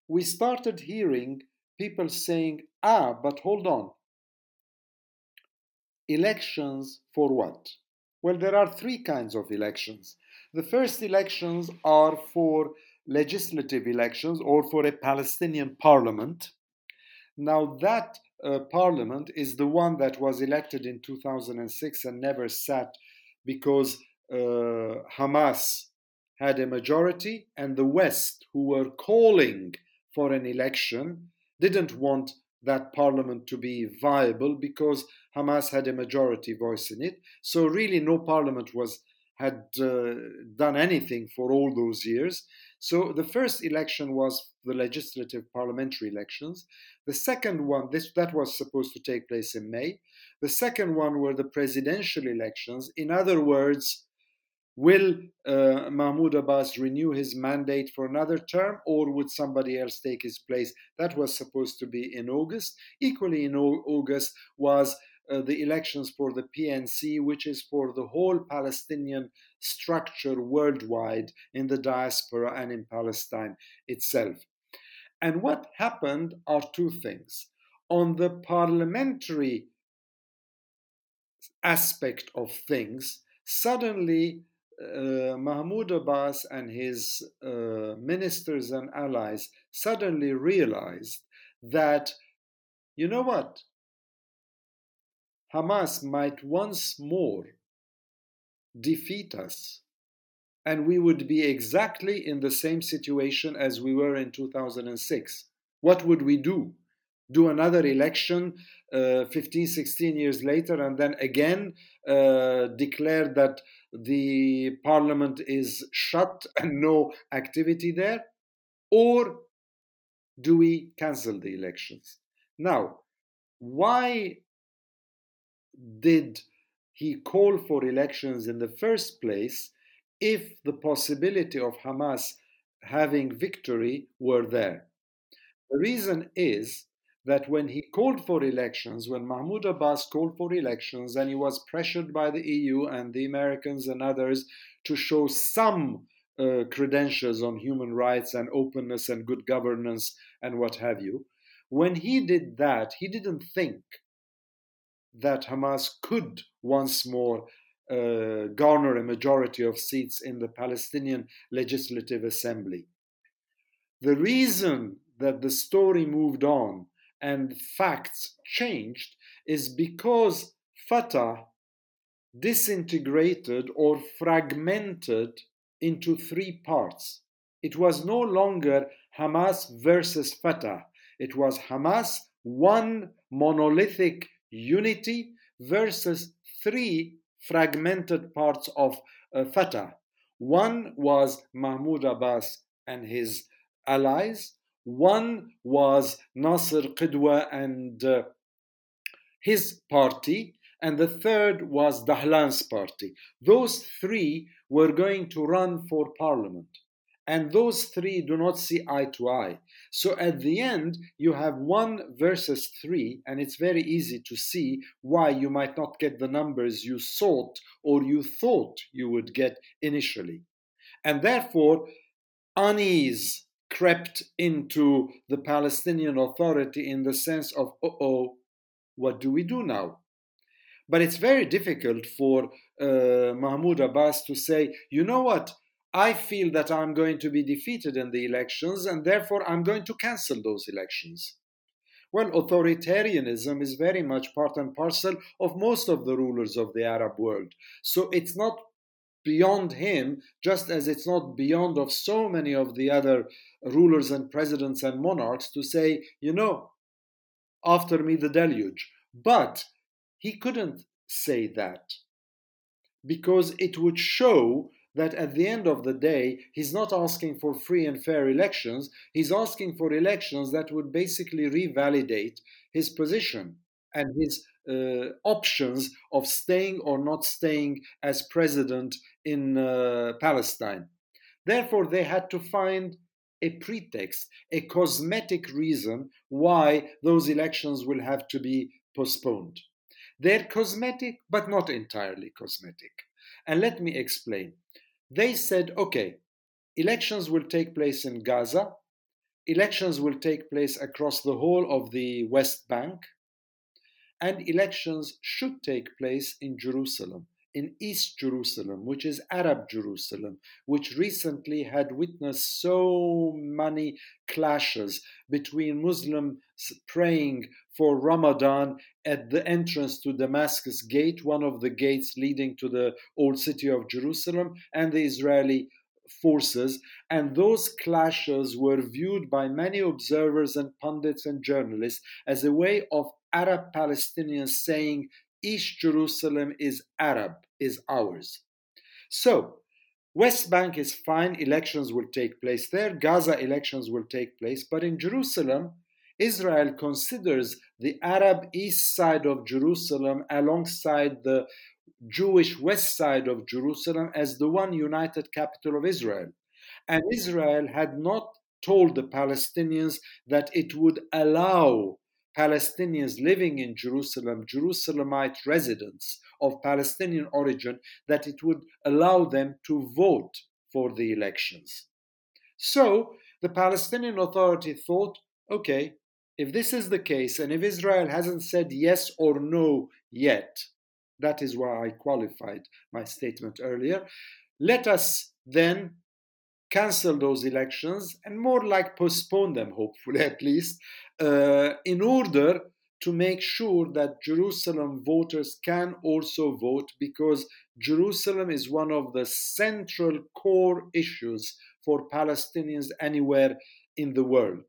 S3: we started hearing people saying, ah, but hold on elections for what? Well, there are three kinds of elections. The first elections are for legislative elections or for a Palestinian parliament. Now, that uh, parliament is the one that was elected in 2006 and never sat because uh, Hamas had a majority, and the West, who were calling for an election, didn't want that parliament to be viable because Hamas had a majority voice in it. So really, no parliament was had uh, done anything for all those years. So the first election was the legislative parliamentary elections. The second one, this that was supposed to take place in May. The second one were the presidential elections. In other words, Will uh, Mahmoud Abbas renew his mandate for another term, or would somebody else take his place? That was supposed to be in August. Equally, in August was uh, the elections for the PNC, which is for the whole Palestinian structure worldwide in the diaspora and in Palestine itself. And what happened are two things. On the parliamentary aspect of things, suddenly uh, Mahmoud Abbas and his uh, ministers and allies suddenly realized that, you know what, Hamas might once more defeat us, and we would be exactly in the same situation as we were in 2006. What would we do? Do another election uh, 15, 16 years later, and then again uh, declare that the parliament is shut and no activity there? Or do we cancel the elections? Now, why did he call for elections in the first place if the possibility of Hamas having victory were there? The reason is that when he called for elections, when Mahmoud Abbas called for elections, and he was pressured by the EU and the Americans and others to show some uh, credentials on human rights and openness and good governance and what have you, when he did that, he didn't think that Hamas could once more uh, garner a majority of seats in the Palestinian Legislative Assembly. The reason that the story moved on and facts changed is because Fatah disintegrated or fragmented into three parts. It was no longer Hamas versus Fatah. It was Hamas, one monolithic unity, versus three fragmented parts of uh, Fatah. One was Mahmoud Abbas and his allies, one was Nasser Qidwa and uh, his party, and the third was Dahlan's party. Those three were going to run for parliament. And those three do not see eye to eye. So at the end, you have one versus three, and it's very easy to see why you might not get the numbers you sought or you thought you would get initially. And therefore, unease crept into the Palestinian Authority in the sense of, oh, oh, what do we do now? But it's very difficult for uh, Mahmoud Abbas to say, you know what, I feel that I'm going to be defeated in the elections and therefore I'm going to cancel those elections. Well, authoritarianism is very much part and parcel of most of the rulers of the Arab world. So it's not beyond him, just as it's not beyond of so many of the other rulers and presidents and monarchs to say, you know, after me the deluge. But he couldn't say that because it would show that at the end of the day, he's not asking for free and fair elections. He's asking for elections that would basically revalidate his position and his uh, options of staying or not staying as president in uh, Palestine. Therefore, they had to find a pretext, a cosmetic reason why those elections will have to be postponed. They're cosmetic, but not entirely cosmetic. And let me explain. They said, okay, elections will take place in Gaza, elections will take place across the whole of the West Bank, and elections should take place in Jerusalem in East Jerusalem, which is Arab Jerusalem, which recently had witnessed so many clashes between Muslims praying for Ramadan at the entrance to Damascus Gate, one of the gates leading to the old city of Jerusalem, and the Israeli forces. And those clashes were viewed by many observers and pundits and journalists as a way of Arab Palestinians saying East Jerusalem is Arab, is ours. So, West Bank is fine, elections will take place there, Gaza elections will take place, but in Jerusalem, Israel considers the Arab east side of Jerusalem alongside the Jewish west side of Jerusalem as the one united capital of Israel. And Israel had not told the Palestinians that it would allow Palestinians living in Jerusalem, Jerusalemite residents of Palestinian origin, that it would allow them to vote for the elections. So the Palestinian Authority thought okay, if this is the case, and if Israel hasn't said yes or no yet, that is why I qualified my statement earlier, let us then cancel those elections and more like postpone them, hopefully at least, in order to make sure that Jerusalem voters can also vote because Jerusalem is one of the central core issues for Palestinians anywhere in the world.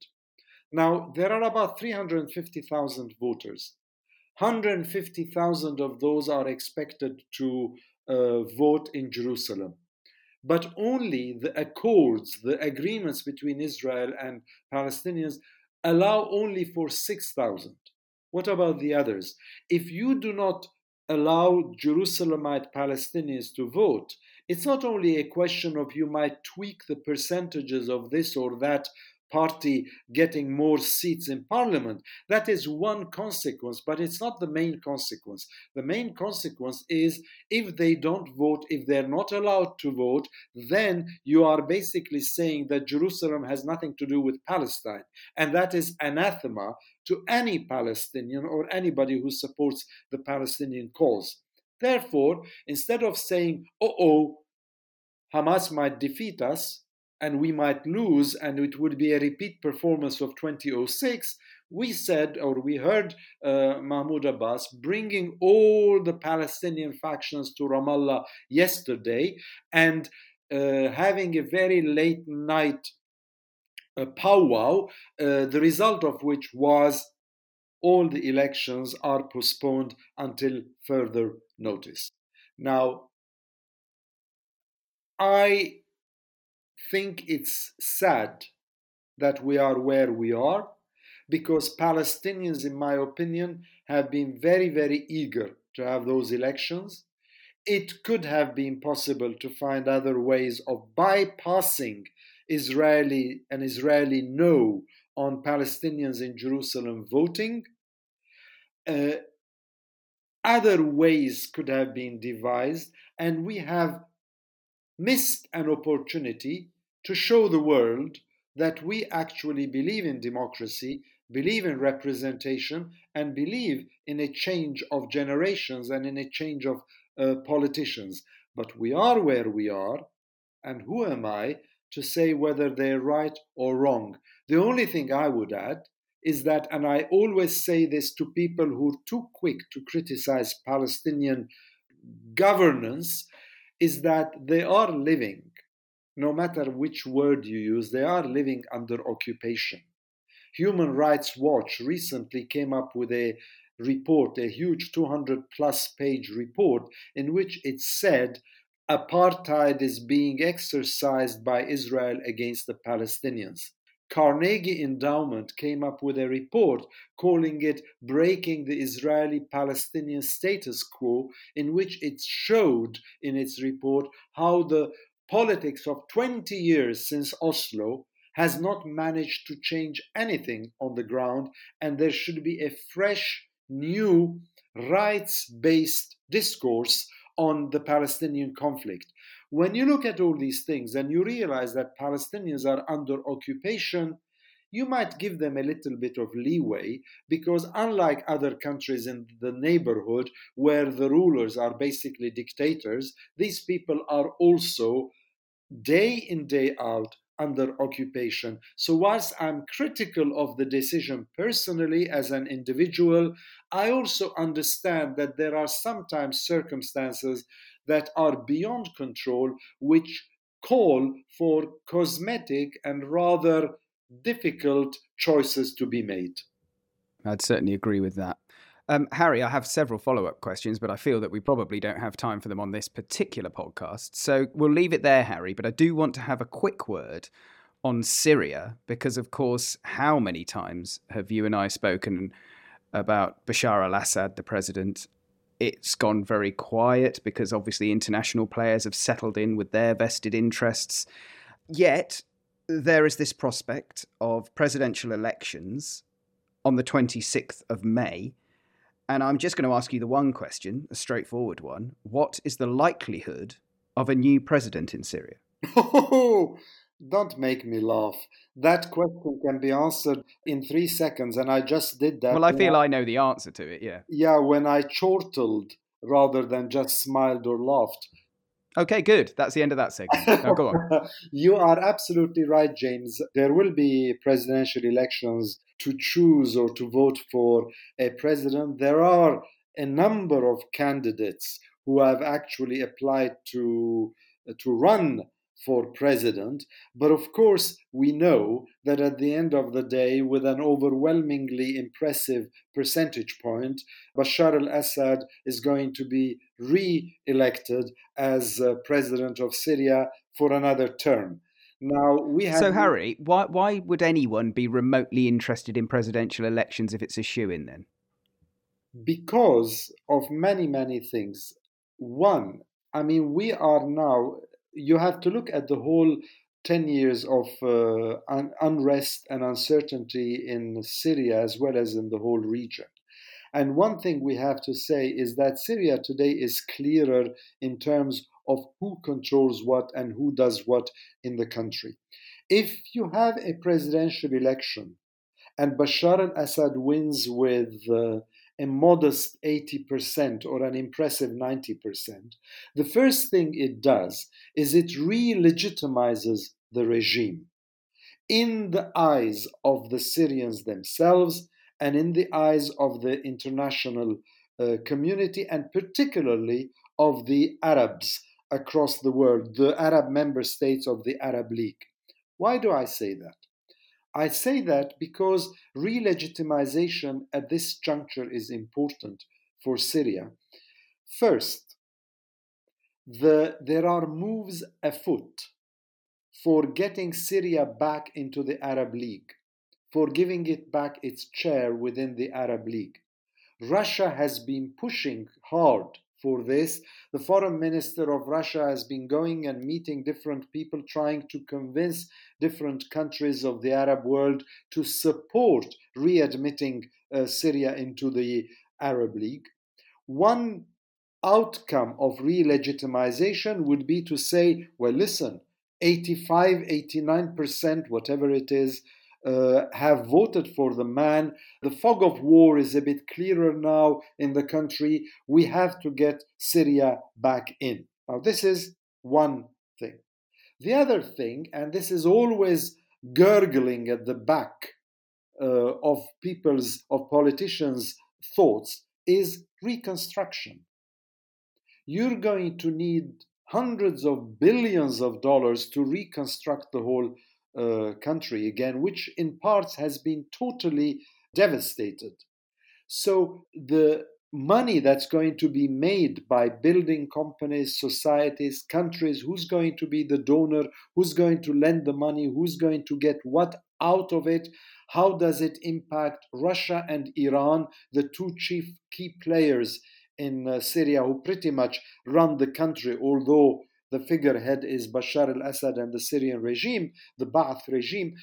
S3: Now, there are about 350,000 voters. 150,000 of those are expected to uh, vote in Jerusalem. But only the accords, the agreements between Israel and Palestinians allow only for 6,000. What about the others? If you do not allow Jerusalemite Palestinians to vote, it's not only a question of you might tweak the percentages of this or that party getting more seats in parliament. That is one consequence, but it's not the main consequence. The main consequence is if they don't vote, if they're not allowed to vote, then you are basically saying that Jerusalem has nothing to do with Palestine. And that is anathema to any Palestinian or anybody who supports the Palestinian cause. Therefore, instead of saying, oh, oh, Hamas might defeat us, and we might lose, and it would be a repeat performance of 2006, we said, or we heard uh, Mahmoud Abbas bringing all the Palestinian factions to Ramallah yesterday and uh, having a very late night uh, powwow, uh, the result of which was all the elections are postponed until further notice. Now, I think it's sad that we are where we are because Palestinians, in my opinion, have been very, very eager to have those elections. It could have been possible to find other ways of bypassing Israeli and Israeli no on Palestinians in Jerusalem voting. Uh, other ways could have been devised, and we have missed an opportunity to show the world that we actually believe in democracy, believe in representation, and believe in a change of generations and in a change of uh, politicians. But we are where we are, and who am I to say whether they're right or wrong? The only thing I would add is that, and I always say this to people who are too quick to criticize Palestinian governance, is that they are living no matter which word you use, they are living under occupation. Human Rights Watch recently came up with a report, a huge 200 plus page report, in which it said apartheid is being exercised by Israel against the Palestinians. Carnegie Endowment came up with a report calling it Breaking the Israeli Palestinian Status Quo, in which it showed in its report how the politics of 20 years since Oslo has not managed to change anything on the ground, and there should be a fresh, new, rights based discourse on the Palestinian conflict. When you look at all these things and you realize that Palestinians are under occupation, you might give them a little bit of leeway because, unlike other countries in the neighborhood where the rulers are basically dictators, these people are also day in, day out under occupation. So, whilst I'm critical of the decision personally as an individual, I also understand that there are sometimes circumstances that are beyond control which call for cosmetic and rather difficult choices to be made.
S2: I'd certainly agree with that. Um, Harry, I have several follow up questions, but I feel that we probably don't have time for them on this particular podcast. So we'll leave it there, Harry. But I do want to have a quick word on Syria because, of course, how many times have you and I spoken about Bashar al Assad, the president? It's gone very quiet because obviously international players have settled in with their vested interests. Yet, there is this prospect of presidential elections on the 26th of May and I'm just going to ask you the one question, a straightforward one. What is the likelihood of a new president in Syria?
S3: Oh, don't make me laugh. That question can be answered in three seconds, and I just did that.
S2: Well, I feel I, I know the answer to it, yeah.
S3: Yeah, when I chortled rather than just smiled or laughed.
S2: Okay, good. That's the end of that segment. Now go on.
S3: you are absolutely right, James. There will be presidential elections to choose or to vote for a president. There are a number of candidates who have actually applied to to run for president. But of course, we know that at the end of the day, with an overwhelmingly impressive percentage point, Bashar al Assad is going to be re elected as uh, president of Syria for another term. Now we have.
S2: So, Harry, why why would anyone be remotely interested in presidential elections if it's a shoe in then?
S3: Because of many many things. One, I mean, we are now you have to look at the whole 10 years of uh, un- unrest and uncertainty in Syria as well as in the whole region. And one thing we have to say is that Syria today is clearer in terms of who controls what and who does what in the country. If you have a presidential election and Bashar al Assad wins with uh, a modest 80% or an impressive 90%, the first thing it does is it re legitimizes the regime in the eyes of the Syrians themselves and in the eyes of the international uh, community and particularly of the Arabs across the world, the Arab member states of the Arab League. Why do I say that? I say that because re-legitimization at this juncture is important for Syria. First, the, there are moves afoot for getting Syria back into the Arab League, for giving it back its chair within the Arab League. Russia has been pushing hard for this. The foreign minister of Russia has been going and meeting different people, trying to convince different countries of the Arab world to support readmitting uh, Syria into the Arab League. One outcome of re legitimization would be to say, well, listen, 85, 89%, whatever it is, uh, have voted for the man. The fog of war is a bit clearer now in the country. We have to get Syria back in. Now, this is one thing. The other thing, and this is always gurgling at the back uh, of people's, of politicians' thoughts, is reconstruction. You're going to need hundreds of billions of dollars to reconstruct the whole uh, country again, which in parts has been totally devastated. So the money that's going to be made by building companies, societies, countries, who's going to be the donor, who's going to lend the money, who's going to get what out of it, how does it impact Russia and Iran, the two chief key players in uh, Syria who pretty much run the country, although the figurehead is Bashar al Assad and the Syrian regime, the Ba'ath regime,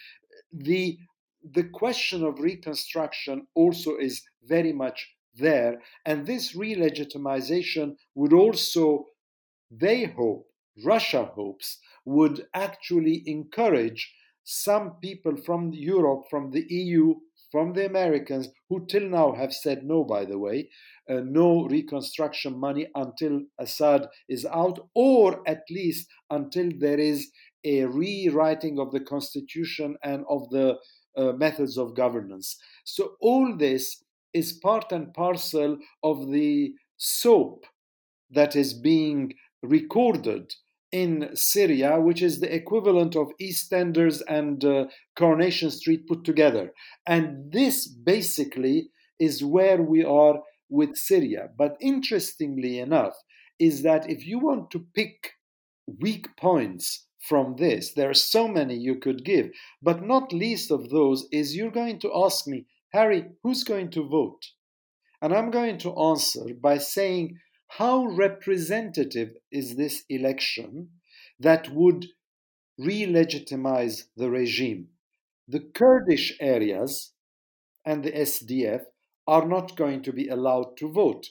S3: the, the question of reconstruction also is very much there. And this re legitimization would also, they hope, Russia hopes, would actually encourage some people from Europe, from the EU, from the Americans, who till now have said no, by the way, uh, no reconstruction money until Assad is out, or at least until there is a rewriting of the constitution and of the uh, methods of governance. So, all this is part and parcel of the soap that is being recorded in Syria, which is the equivalent of EastEnders and uh, Coronation Street put together. And this basically is where we are with Syria. But interestingly enough, is that if you want to pick weak points from this, there are so many you could give, but not least of those is you're going to ask me, Harry, who's going to vote? And I'm going to answer by saying, how representative is this election that would re legitimize the regime? The Kurdish areas and the SDF are not going to be allowed to vote.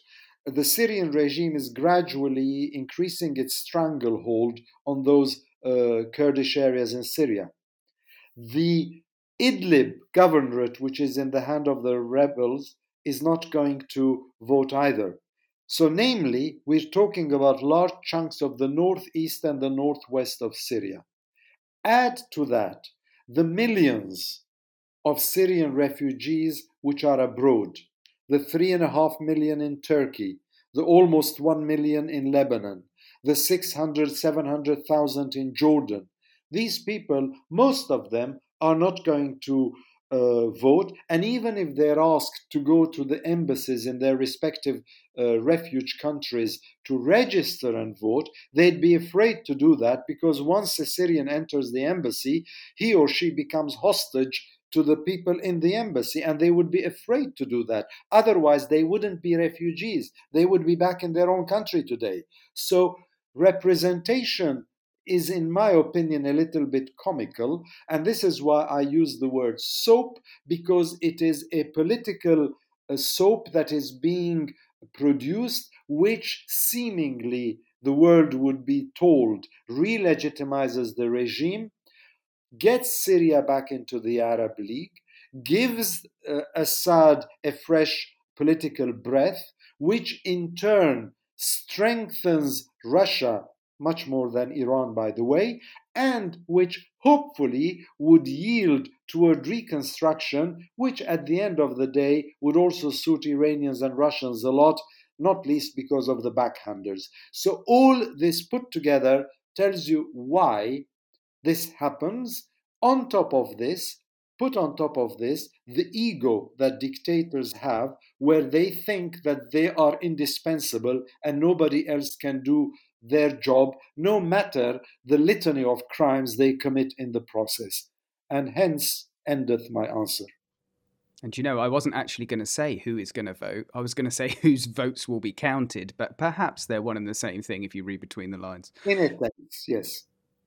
S3: The Syrian regime is gradually increasing its stranglehold on those uh, Kurdish areas in Syria. The Idlib governorate, which is in the hand of the rebels, is not going to vote either. So, namely, we're talking about large chunks of the northeast and the northwest of Syria. Add to that the millions of Syrian refugees which are abroad, the three and a half million in Turkey, the almost one million in Lebanon, the 600, 700,000 in Jordan. These people, most of them, are not going to uh, vote. And even if they're asked to go to the embassies in their respective uh, refuge countries to register and vote, they'd be afraid to do that because once a Syrian enters the embassy, he or she becomes hostage to the people in the embassy and they would be afraid to do that. Otherwise, they wouldn't be refugees. They would be back in their own country today. So, representation is, in my opinion, a little bit comical. And this is why I use the word soap, because it is a political soap that is being produced, which seemingly the world would be told re-legitimizes the regime, gets Syria back into the Arab League, gives uh, Assad a fresh political breath, which in turn strengthens Russia much more than Iran, by the way, and which hopefully would yield toward reconstruction, which at the end of the day would also suit Iranians and Russians a lot, not least because of the backhanders. So, all this put together tells you why this happens. On top of this, put on top of this the ego that dictators have, where they think that they are indispensable and nobody else can do their job, no matter the litany of crimes they commit in the process. And hence endeth my answer.
S2: And you know, I wasn't actually going to say who is going to vote. I was going to say whose votes will be counted, but perhaps they're one and the same thing if you read between the lines.
S3: In a sense, yes.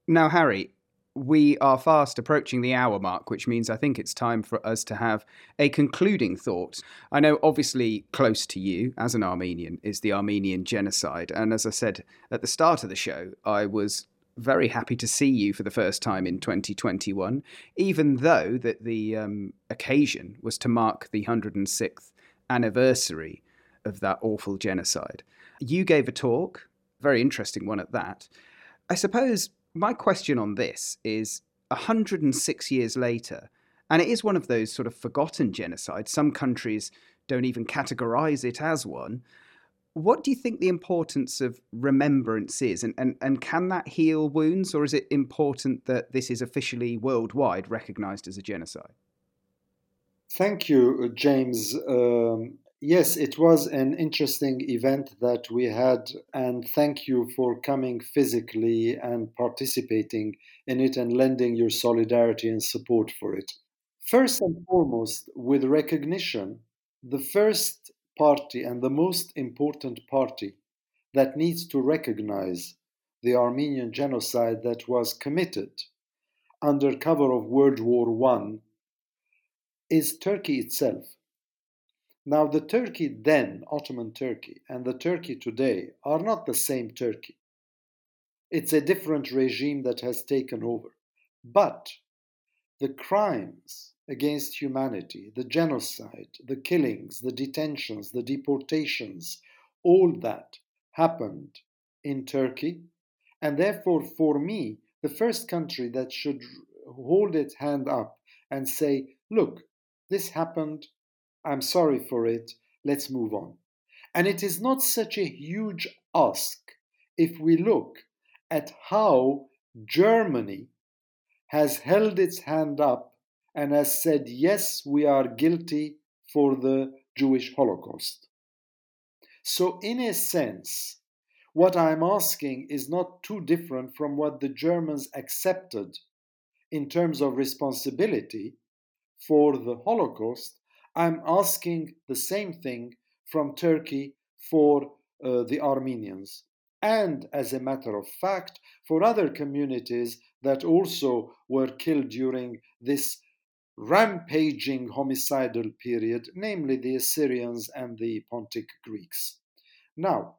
S2: Now, Harry, we are fast approaching the hour mark, which means I think it's time for us to have a concluding thought. I know, obviously, close to you as an Armenian is the Armenian genocide. And as I said at the start of the show, I was very happy to see you for the first time in 2021, even though that the um, occasion was to mark the 106th anniversary of that awful genocide. You gave a talk, very interesting one at that. I suppose my question on this is 106 years later, and it is one of those sort of forgotten genocides. Some countries don't even categorize it as one. What do you think the importance of remembrance is? And, and, and can that heal wounds, or is it important that this is officially worldwide recognized as a genocide?
S3: Thank you, James. Um, Yes, it was an interesting event that we had, and thank you for coming physically and participating in it and lending your solidarity and support for it. First and foremost, with recognition, the first party and the most important party that needs to recognize the Armenian genocide that was committed under cover of World War I is Turkey itself. Now, the Turkey then, Ottoman Turkey, and the Turkey today are not the same Turkey. It's a different regime that has taken over. But the crimes against humanity, the genocide, the killings, the detentions, the deportations, all that happened in Turkey. And therefore, for me, the first country that should hold its hand up and say, look, this happened, I'm sorry for it, let's move on. And it is not such a huge ask if we look at how Germany has held its hand up and has said, yes, we are guilty for the Jewish Holocaust. So, in a sense, what I'm asking is not too different from what the Germans accepted in terms of responsibility for the Holocaust. I'm asking the same thing from Turkey for uh, the Armenians. And as a matter of fact, for other communities that also were killed during this rampaging homicidal period, namely the Assyrians and the Pontic Greeks. Now,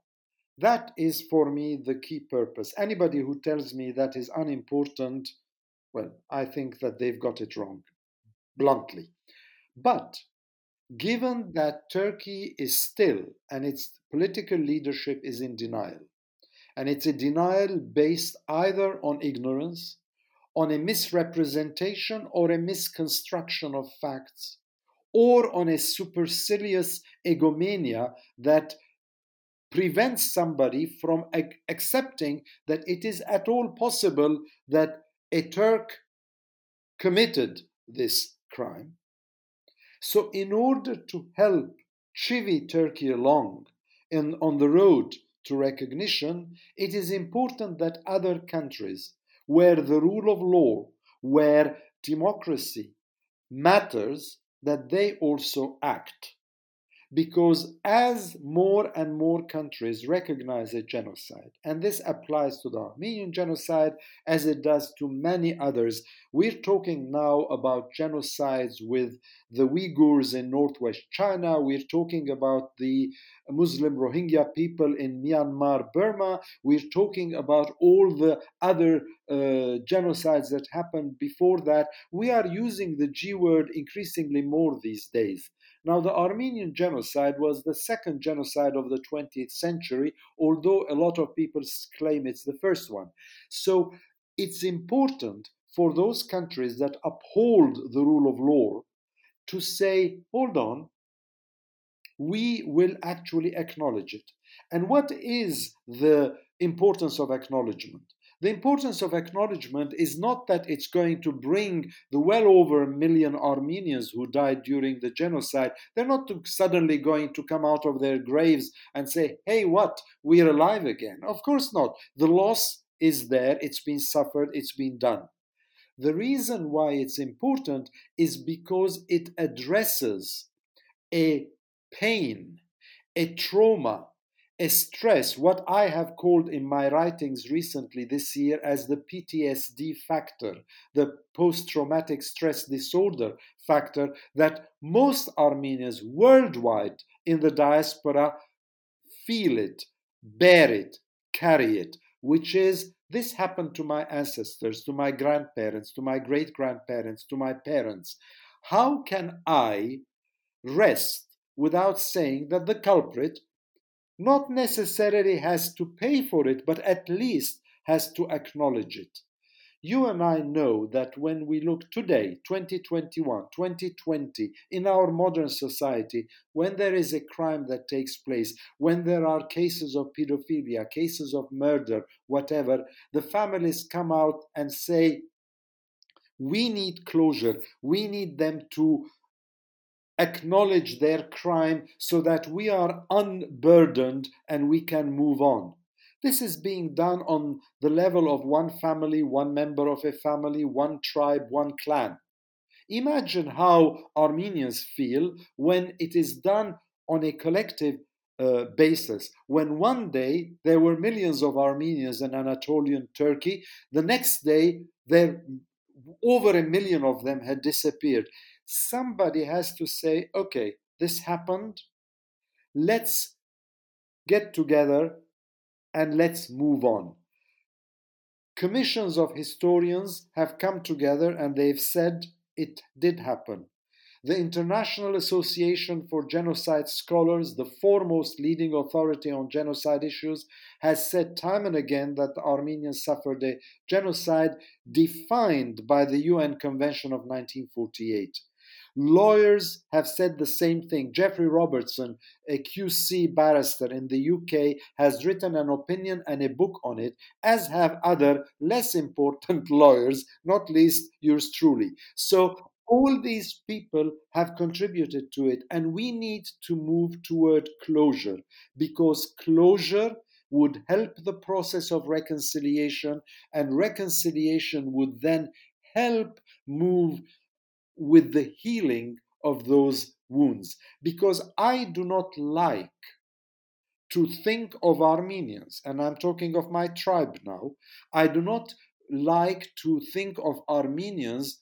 S3: that is for me the key purpose. Anybody who tells me that is unimportant, well, I think that they've got it wrong, bluntly. But given that Turkey is still, and its political leadership is in denial, and it's a denial based either on ignorance, on a misrepresentation or a misconstruction of facts, or on a supercilious egomania that prevents somebody from ac- accepting that it is at all possible that a Turk committed this crime. So, in order to help chivvy Turkey along and on the road to recognition, it is important that other countries where the rule of law, where democracy matters, that they also act because as more and more countries recognize a genocide, and this applies to the Armenian genocide as it does to many others, we're talking now about genocides with the Uyghurs in northwest China, we're talking about the Muslim Rohingya people in Myanmar, Burma, we're talking about all the other uh, genocides that happened before that. We are using the G word increasingly more these days. Now, the Armenian genocide was the second genocide of the 20th century, although a lot of people claim it's the first one. So it's important for those countries that uphold the rule of law to say, hold on, we will actually acknowledge it. And what is the importance of acknowledgement? The importance of acknowledgement is not that it's going to bring the well over a million Armenians who died during the genocide, they're not suddenly going to come out of their graves and say, hey, what? We're alive again. Of course not. The loss is there, it's been suffered, it's been done. The reason why it's important is because it addresses a pain, a trauma, stress, what I have called in my writings recently this year as the PTSD factor, the post traumatic stress disorder factor, that most Armenians worldwide in the diaspora feel it, bear it, carry it, which is this happened to my ancestors, to my grandparents, to my great grandparents, to my parents. How can I rest without saying that the culprit not necessarily has to pay for it, but at least has to acknowledge it. You and I know that when we look today, 2021, 2020, in our modern society, when there is a crime that takes place, when there are cases of pedophilia, cases of murder, whatever, the families come out and say, we need closure. We need them to acknowledge their crime so that we are unburdened and we can move on. This is being done on the level of one family, one member of a family, one tribe, one clan. Imagine how Armenians feel when it is done on a collective uh, basis. When one day there were millions of Armenians in Anatolian Turkey, the next day there over a million of them had disappeared somebody has to say, okay, this happened. Let's get together and let's move on. Commissions of historians have come together and they've said it did happen. The International Association for Genocide Scholars, the foremost leading authority on genocide issues, has said time and again that the Armenians suffered a genocide defined by the UN Convention of 1948. Lawyers have said the same thing. Geoffrey Robertson, a QC barrister in the UK, has written an opinion and a book on it, as have other less important lawyers, not least yours truly. So all these people have contributed to it, and we need to move toward closure because closure would help the process of reconciliation, and reconciliation would then help move with the healing of those wounds. Because I do not like to think of Armenians, and I'm talking of my tribe now, I do not like to think of Armenians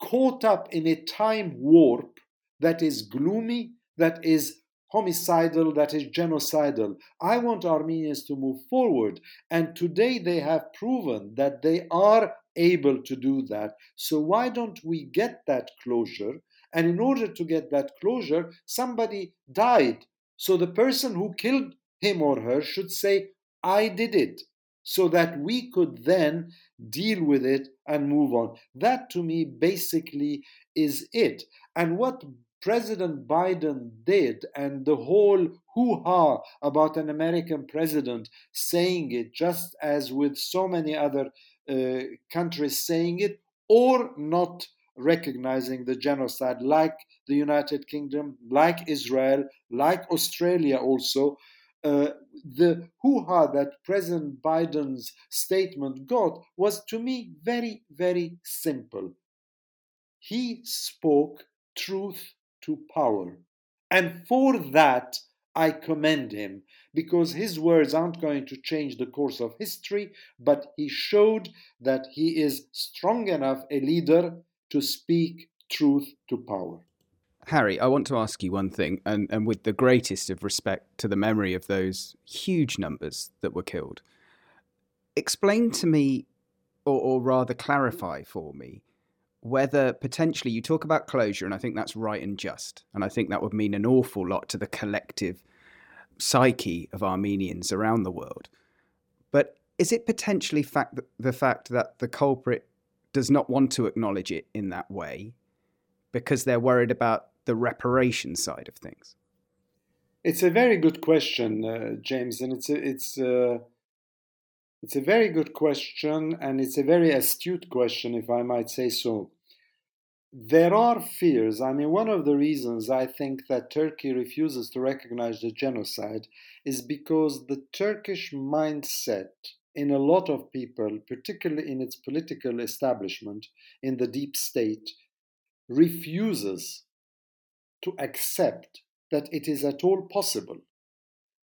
S3: caught up in a time warp that is gloomy, that is homicidal, that is genocidal. I want Armenians to move forward. And today they have proven that they are able to do that. So why don't we get that closure? And in order to get that closure, somebody died. So the person who killed him or her should say, I did it so that we could then deal with it and move on. That to me basically is it. And what President Biden did and the whole hoo ha about an American president saying it, just as with so many other countries saying it, or not recognizing the genocide, like the United Kingdom, like Israel, like Australia also, uh, the hoo-ha that President Biden's statement got was to me very, very simple. He spoke truth to power. And for that, I commend him because his words aren't going to change the course of history, but he showed that he is strong enough a leader to speak truth to power.
S2: Harry, I want to ask you one thing, and, and with the greatest of respect to the memory of those huge numbers that were killed, explain to me, or, or rather clarify for me, whether potentially you talk about closure, and I think that's right and just, and I think that would mean an awful lot to the collective psyche of Armenians around the world. But is it potentially fact the fact that the culprit does not want to acknowledge it in that way because they're worried about the reparation side of things?
S3: It's a very good question, uh, James, and it's a, it's a, it's a very good question, and it's a very astute question, if I might say so. There are fears. I mean, one of the reasons I think that Turkey refuses to recognize the genocide is because the Turkish mindset in a lot of people, particularly in its political establishment, in the deep state, refuses to accept that it is at all possible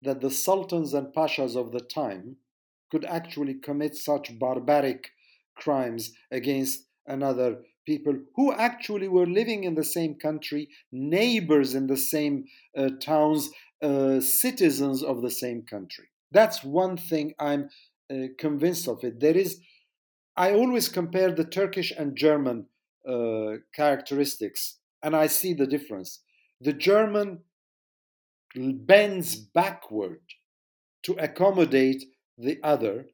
S3: that the sultans and pashas of the time could actually commit such barbaric crimes against another people who actually were living in the same country, neighbors in the same uh, towns, uh, citizens of the same country. That's one thing I'm uh, convinced of it. There is, I always compare the Turkish and German uh, characteristics, and I see the difference the German bends backward to accommodate the other,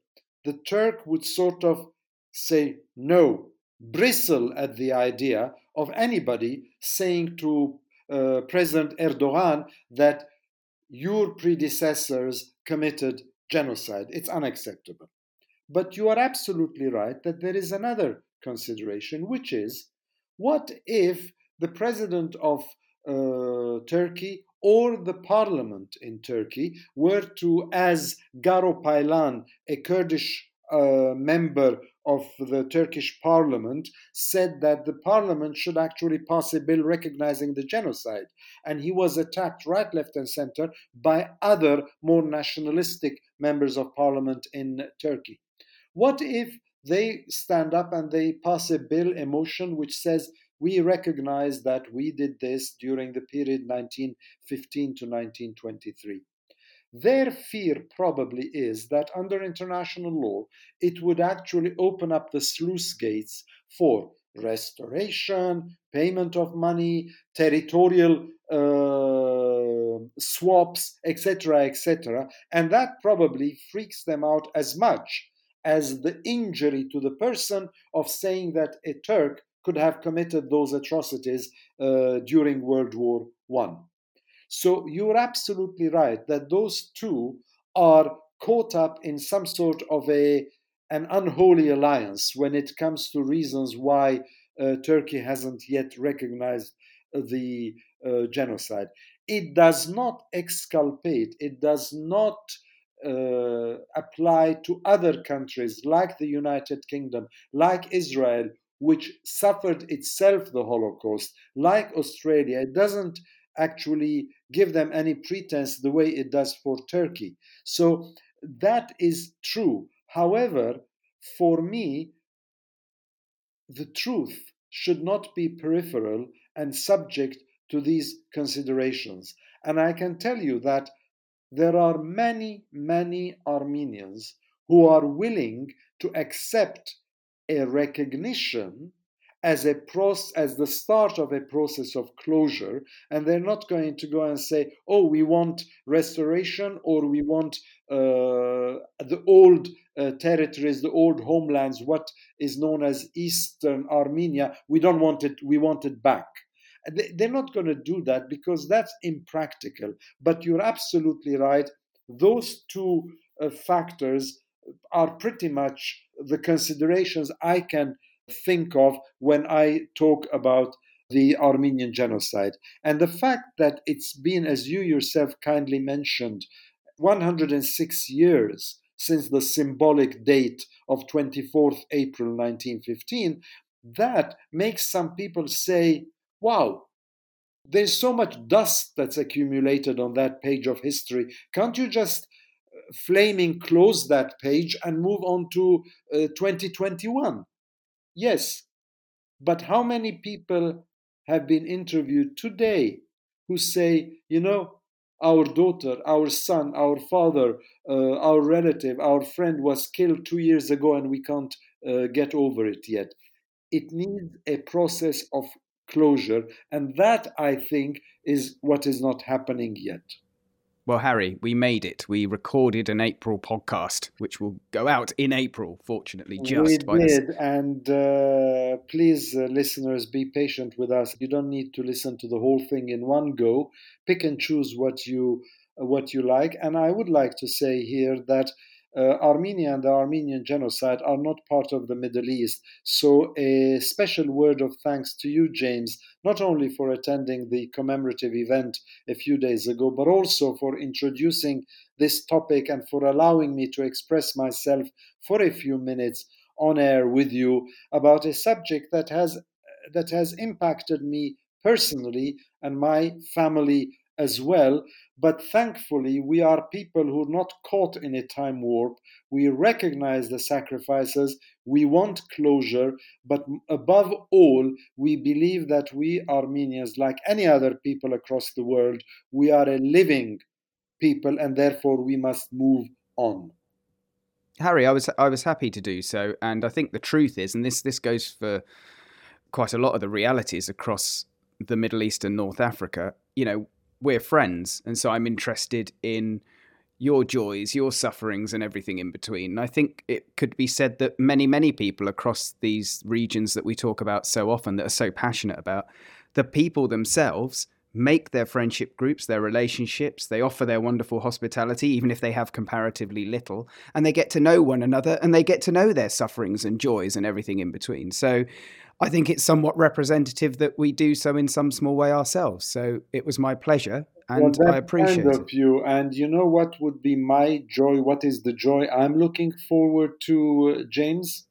S3: the Turk would sort of say no, bristle at the idea of anybody saying to uh, President Erdogan that your predecessors committed genocide. It's unacceptable. But you are absolutely right that there is another consideration, which is what if the president of uh, Turkey or the parliament in Turkey were to, as Garo Paylan, a Kurdish uh, member of the Turkish parliament, said that the parliament should actually pass a bill recognizing the genocide. And he was attacked right, left, and center by other more nationalistic members of parliament in Turkey. What if they stand up and they pass a bill, a motion, which says we recognize that we did this during the period 1915 to 1923. Their fear probably is that under international law, it would actually open up the sluice gates for restoration, payment of money, territorial uh, swaps, etc., etc. And that probably freaks them out as much as the injury to the person of saying that a Turk could have committed those atrocities uh, during World War One. So you're absolutely right that those two are caught up in some sort of a an unholy alliance when it comes to reasons why uh, Turkey hasn't yet recognized the uh, genocide. It does not exculpate, it does not uh, apply to other countries like the United Kingdom, like Israel, which suffered itself the Holocaust, like Australia. It doesn't actually give them any pretense the way it does for Turkey. So that is true. However, for me, the truth should not be peripheral and subject to these considerations. And I can tell you that there are many, many Armenians who are willing to accept a recognition as a process, as the start of a process of closure, and they're not going to go and say, "Oh, we want restoration," or "We want uh, the old uh, territories, the old homelands, what is known as Eastern Armenia. We don't want it. We want it back." They're not going to do that because that's impractical. But you're absolutely right. Those two uh, factors are pretty much the considerations I can think of when I talk about the Armenian genocide. And the fact that it's been, as you yourself kindly mentioned, 106 years since the symbolic date of 24th April 1915, that makes some people say, wow, there's so much dust that's accumulated on that page of history. Can't you just uh, flaming close that page and move on to uh, 2021? Yes, but how many people have been interviewed today who say, you know, our daughter, our son, our father, uh, our relative, our friend was killed two years ago and we can't uh, get over it yet. It needs a process of closure, and that I think is what is not happening yet.
S2: Well, Harry, we made it. We recorded an April podcast, which will go out in April, fortunately, just
S3: we did. This. And uh, please, uh, listeners, be patient with us. You don't need to listen to the whole thing in one go. Pick and choose what you uh, what you like. And I would like to say here that uh, Armenia and the Armenian genocide are not part of the Middle East. So, a special word of thanks to you, James, not only for attending the commemorative event a few days ago, but also for introducing this topic and for allowing me to express myself for a few minutes on air with you about a subject that has that has impacted me personally and my family as well. But thankfully, we are people who are not caught in a time warp. We recognize the sacrifices. We want closure. But above all, we believe that we Armenians, like any other people across the world, we are a living people and therefore we must move on.
S2: Harry, I was I was happy to do so, and I think the truth is, and this this goes for quite a lot of the realities across the Middle East and North Africa. You know, we're friends, and so I'm interested in your joys, your sufferings, and everything in between. And I think it could be said that many, many people across these regions that we talk about so often, that are so passionate about, the people themselves make their friendship groups, their relationships, they offer their wonderful hospitality, even if they have comparatively little, and they get to know one another and they get to know their sufferings and joys and everything in between. So I think it's somewhat representative that we do so in some small way ourselves. So it was my pleasure, and well, I appreciate kind
S3: of you. And you know what would be my joy? What is the joy I'm looking forward to, uh, James?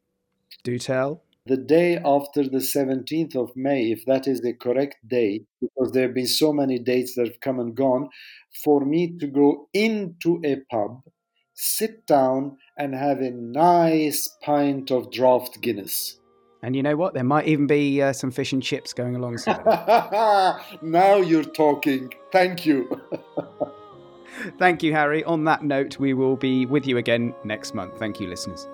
S2: Do tell.
S3: The day after the 17th of May, if that is the correct day, because there have been so many dates that have come and gone, for me to go into a pub, sit down, and have a nice pint of draft Guinness
S2: and you know what? There might even be uh, some fish and chips going alongside.
S3: now you're talking. Thank you.
S2: Thank you, Harry. On that note, we will be with you again next month. Thank you, listeners.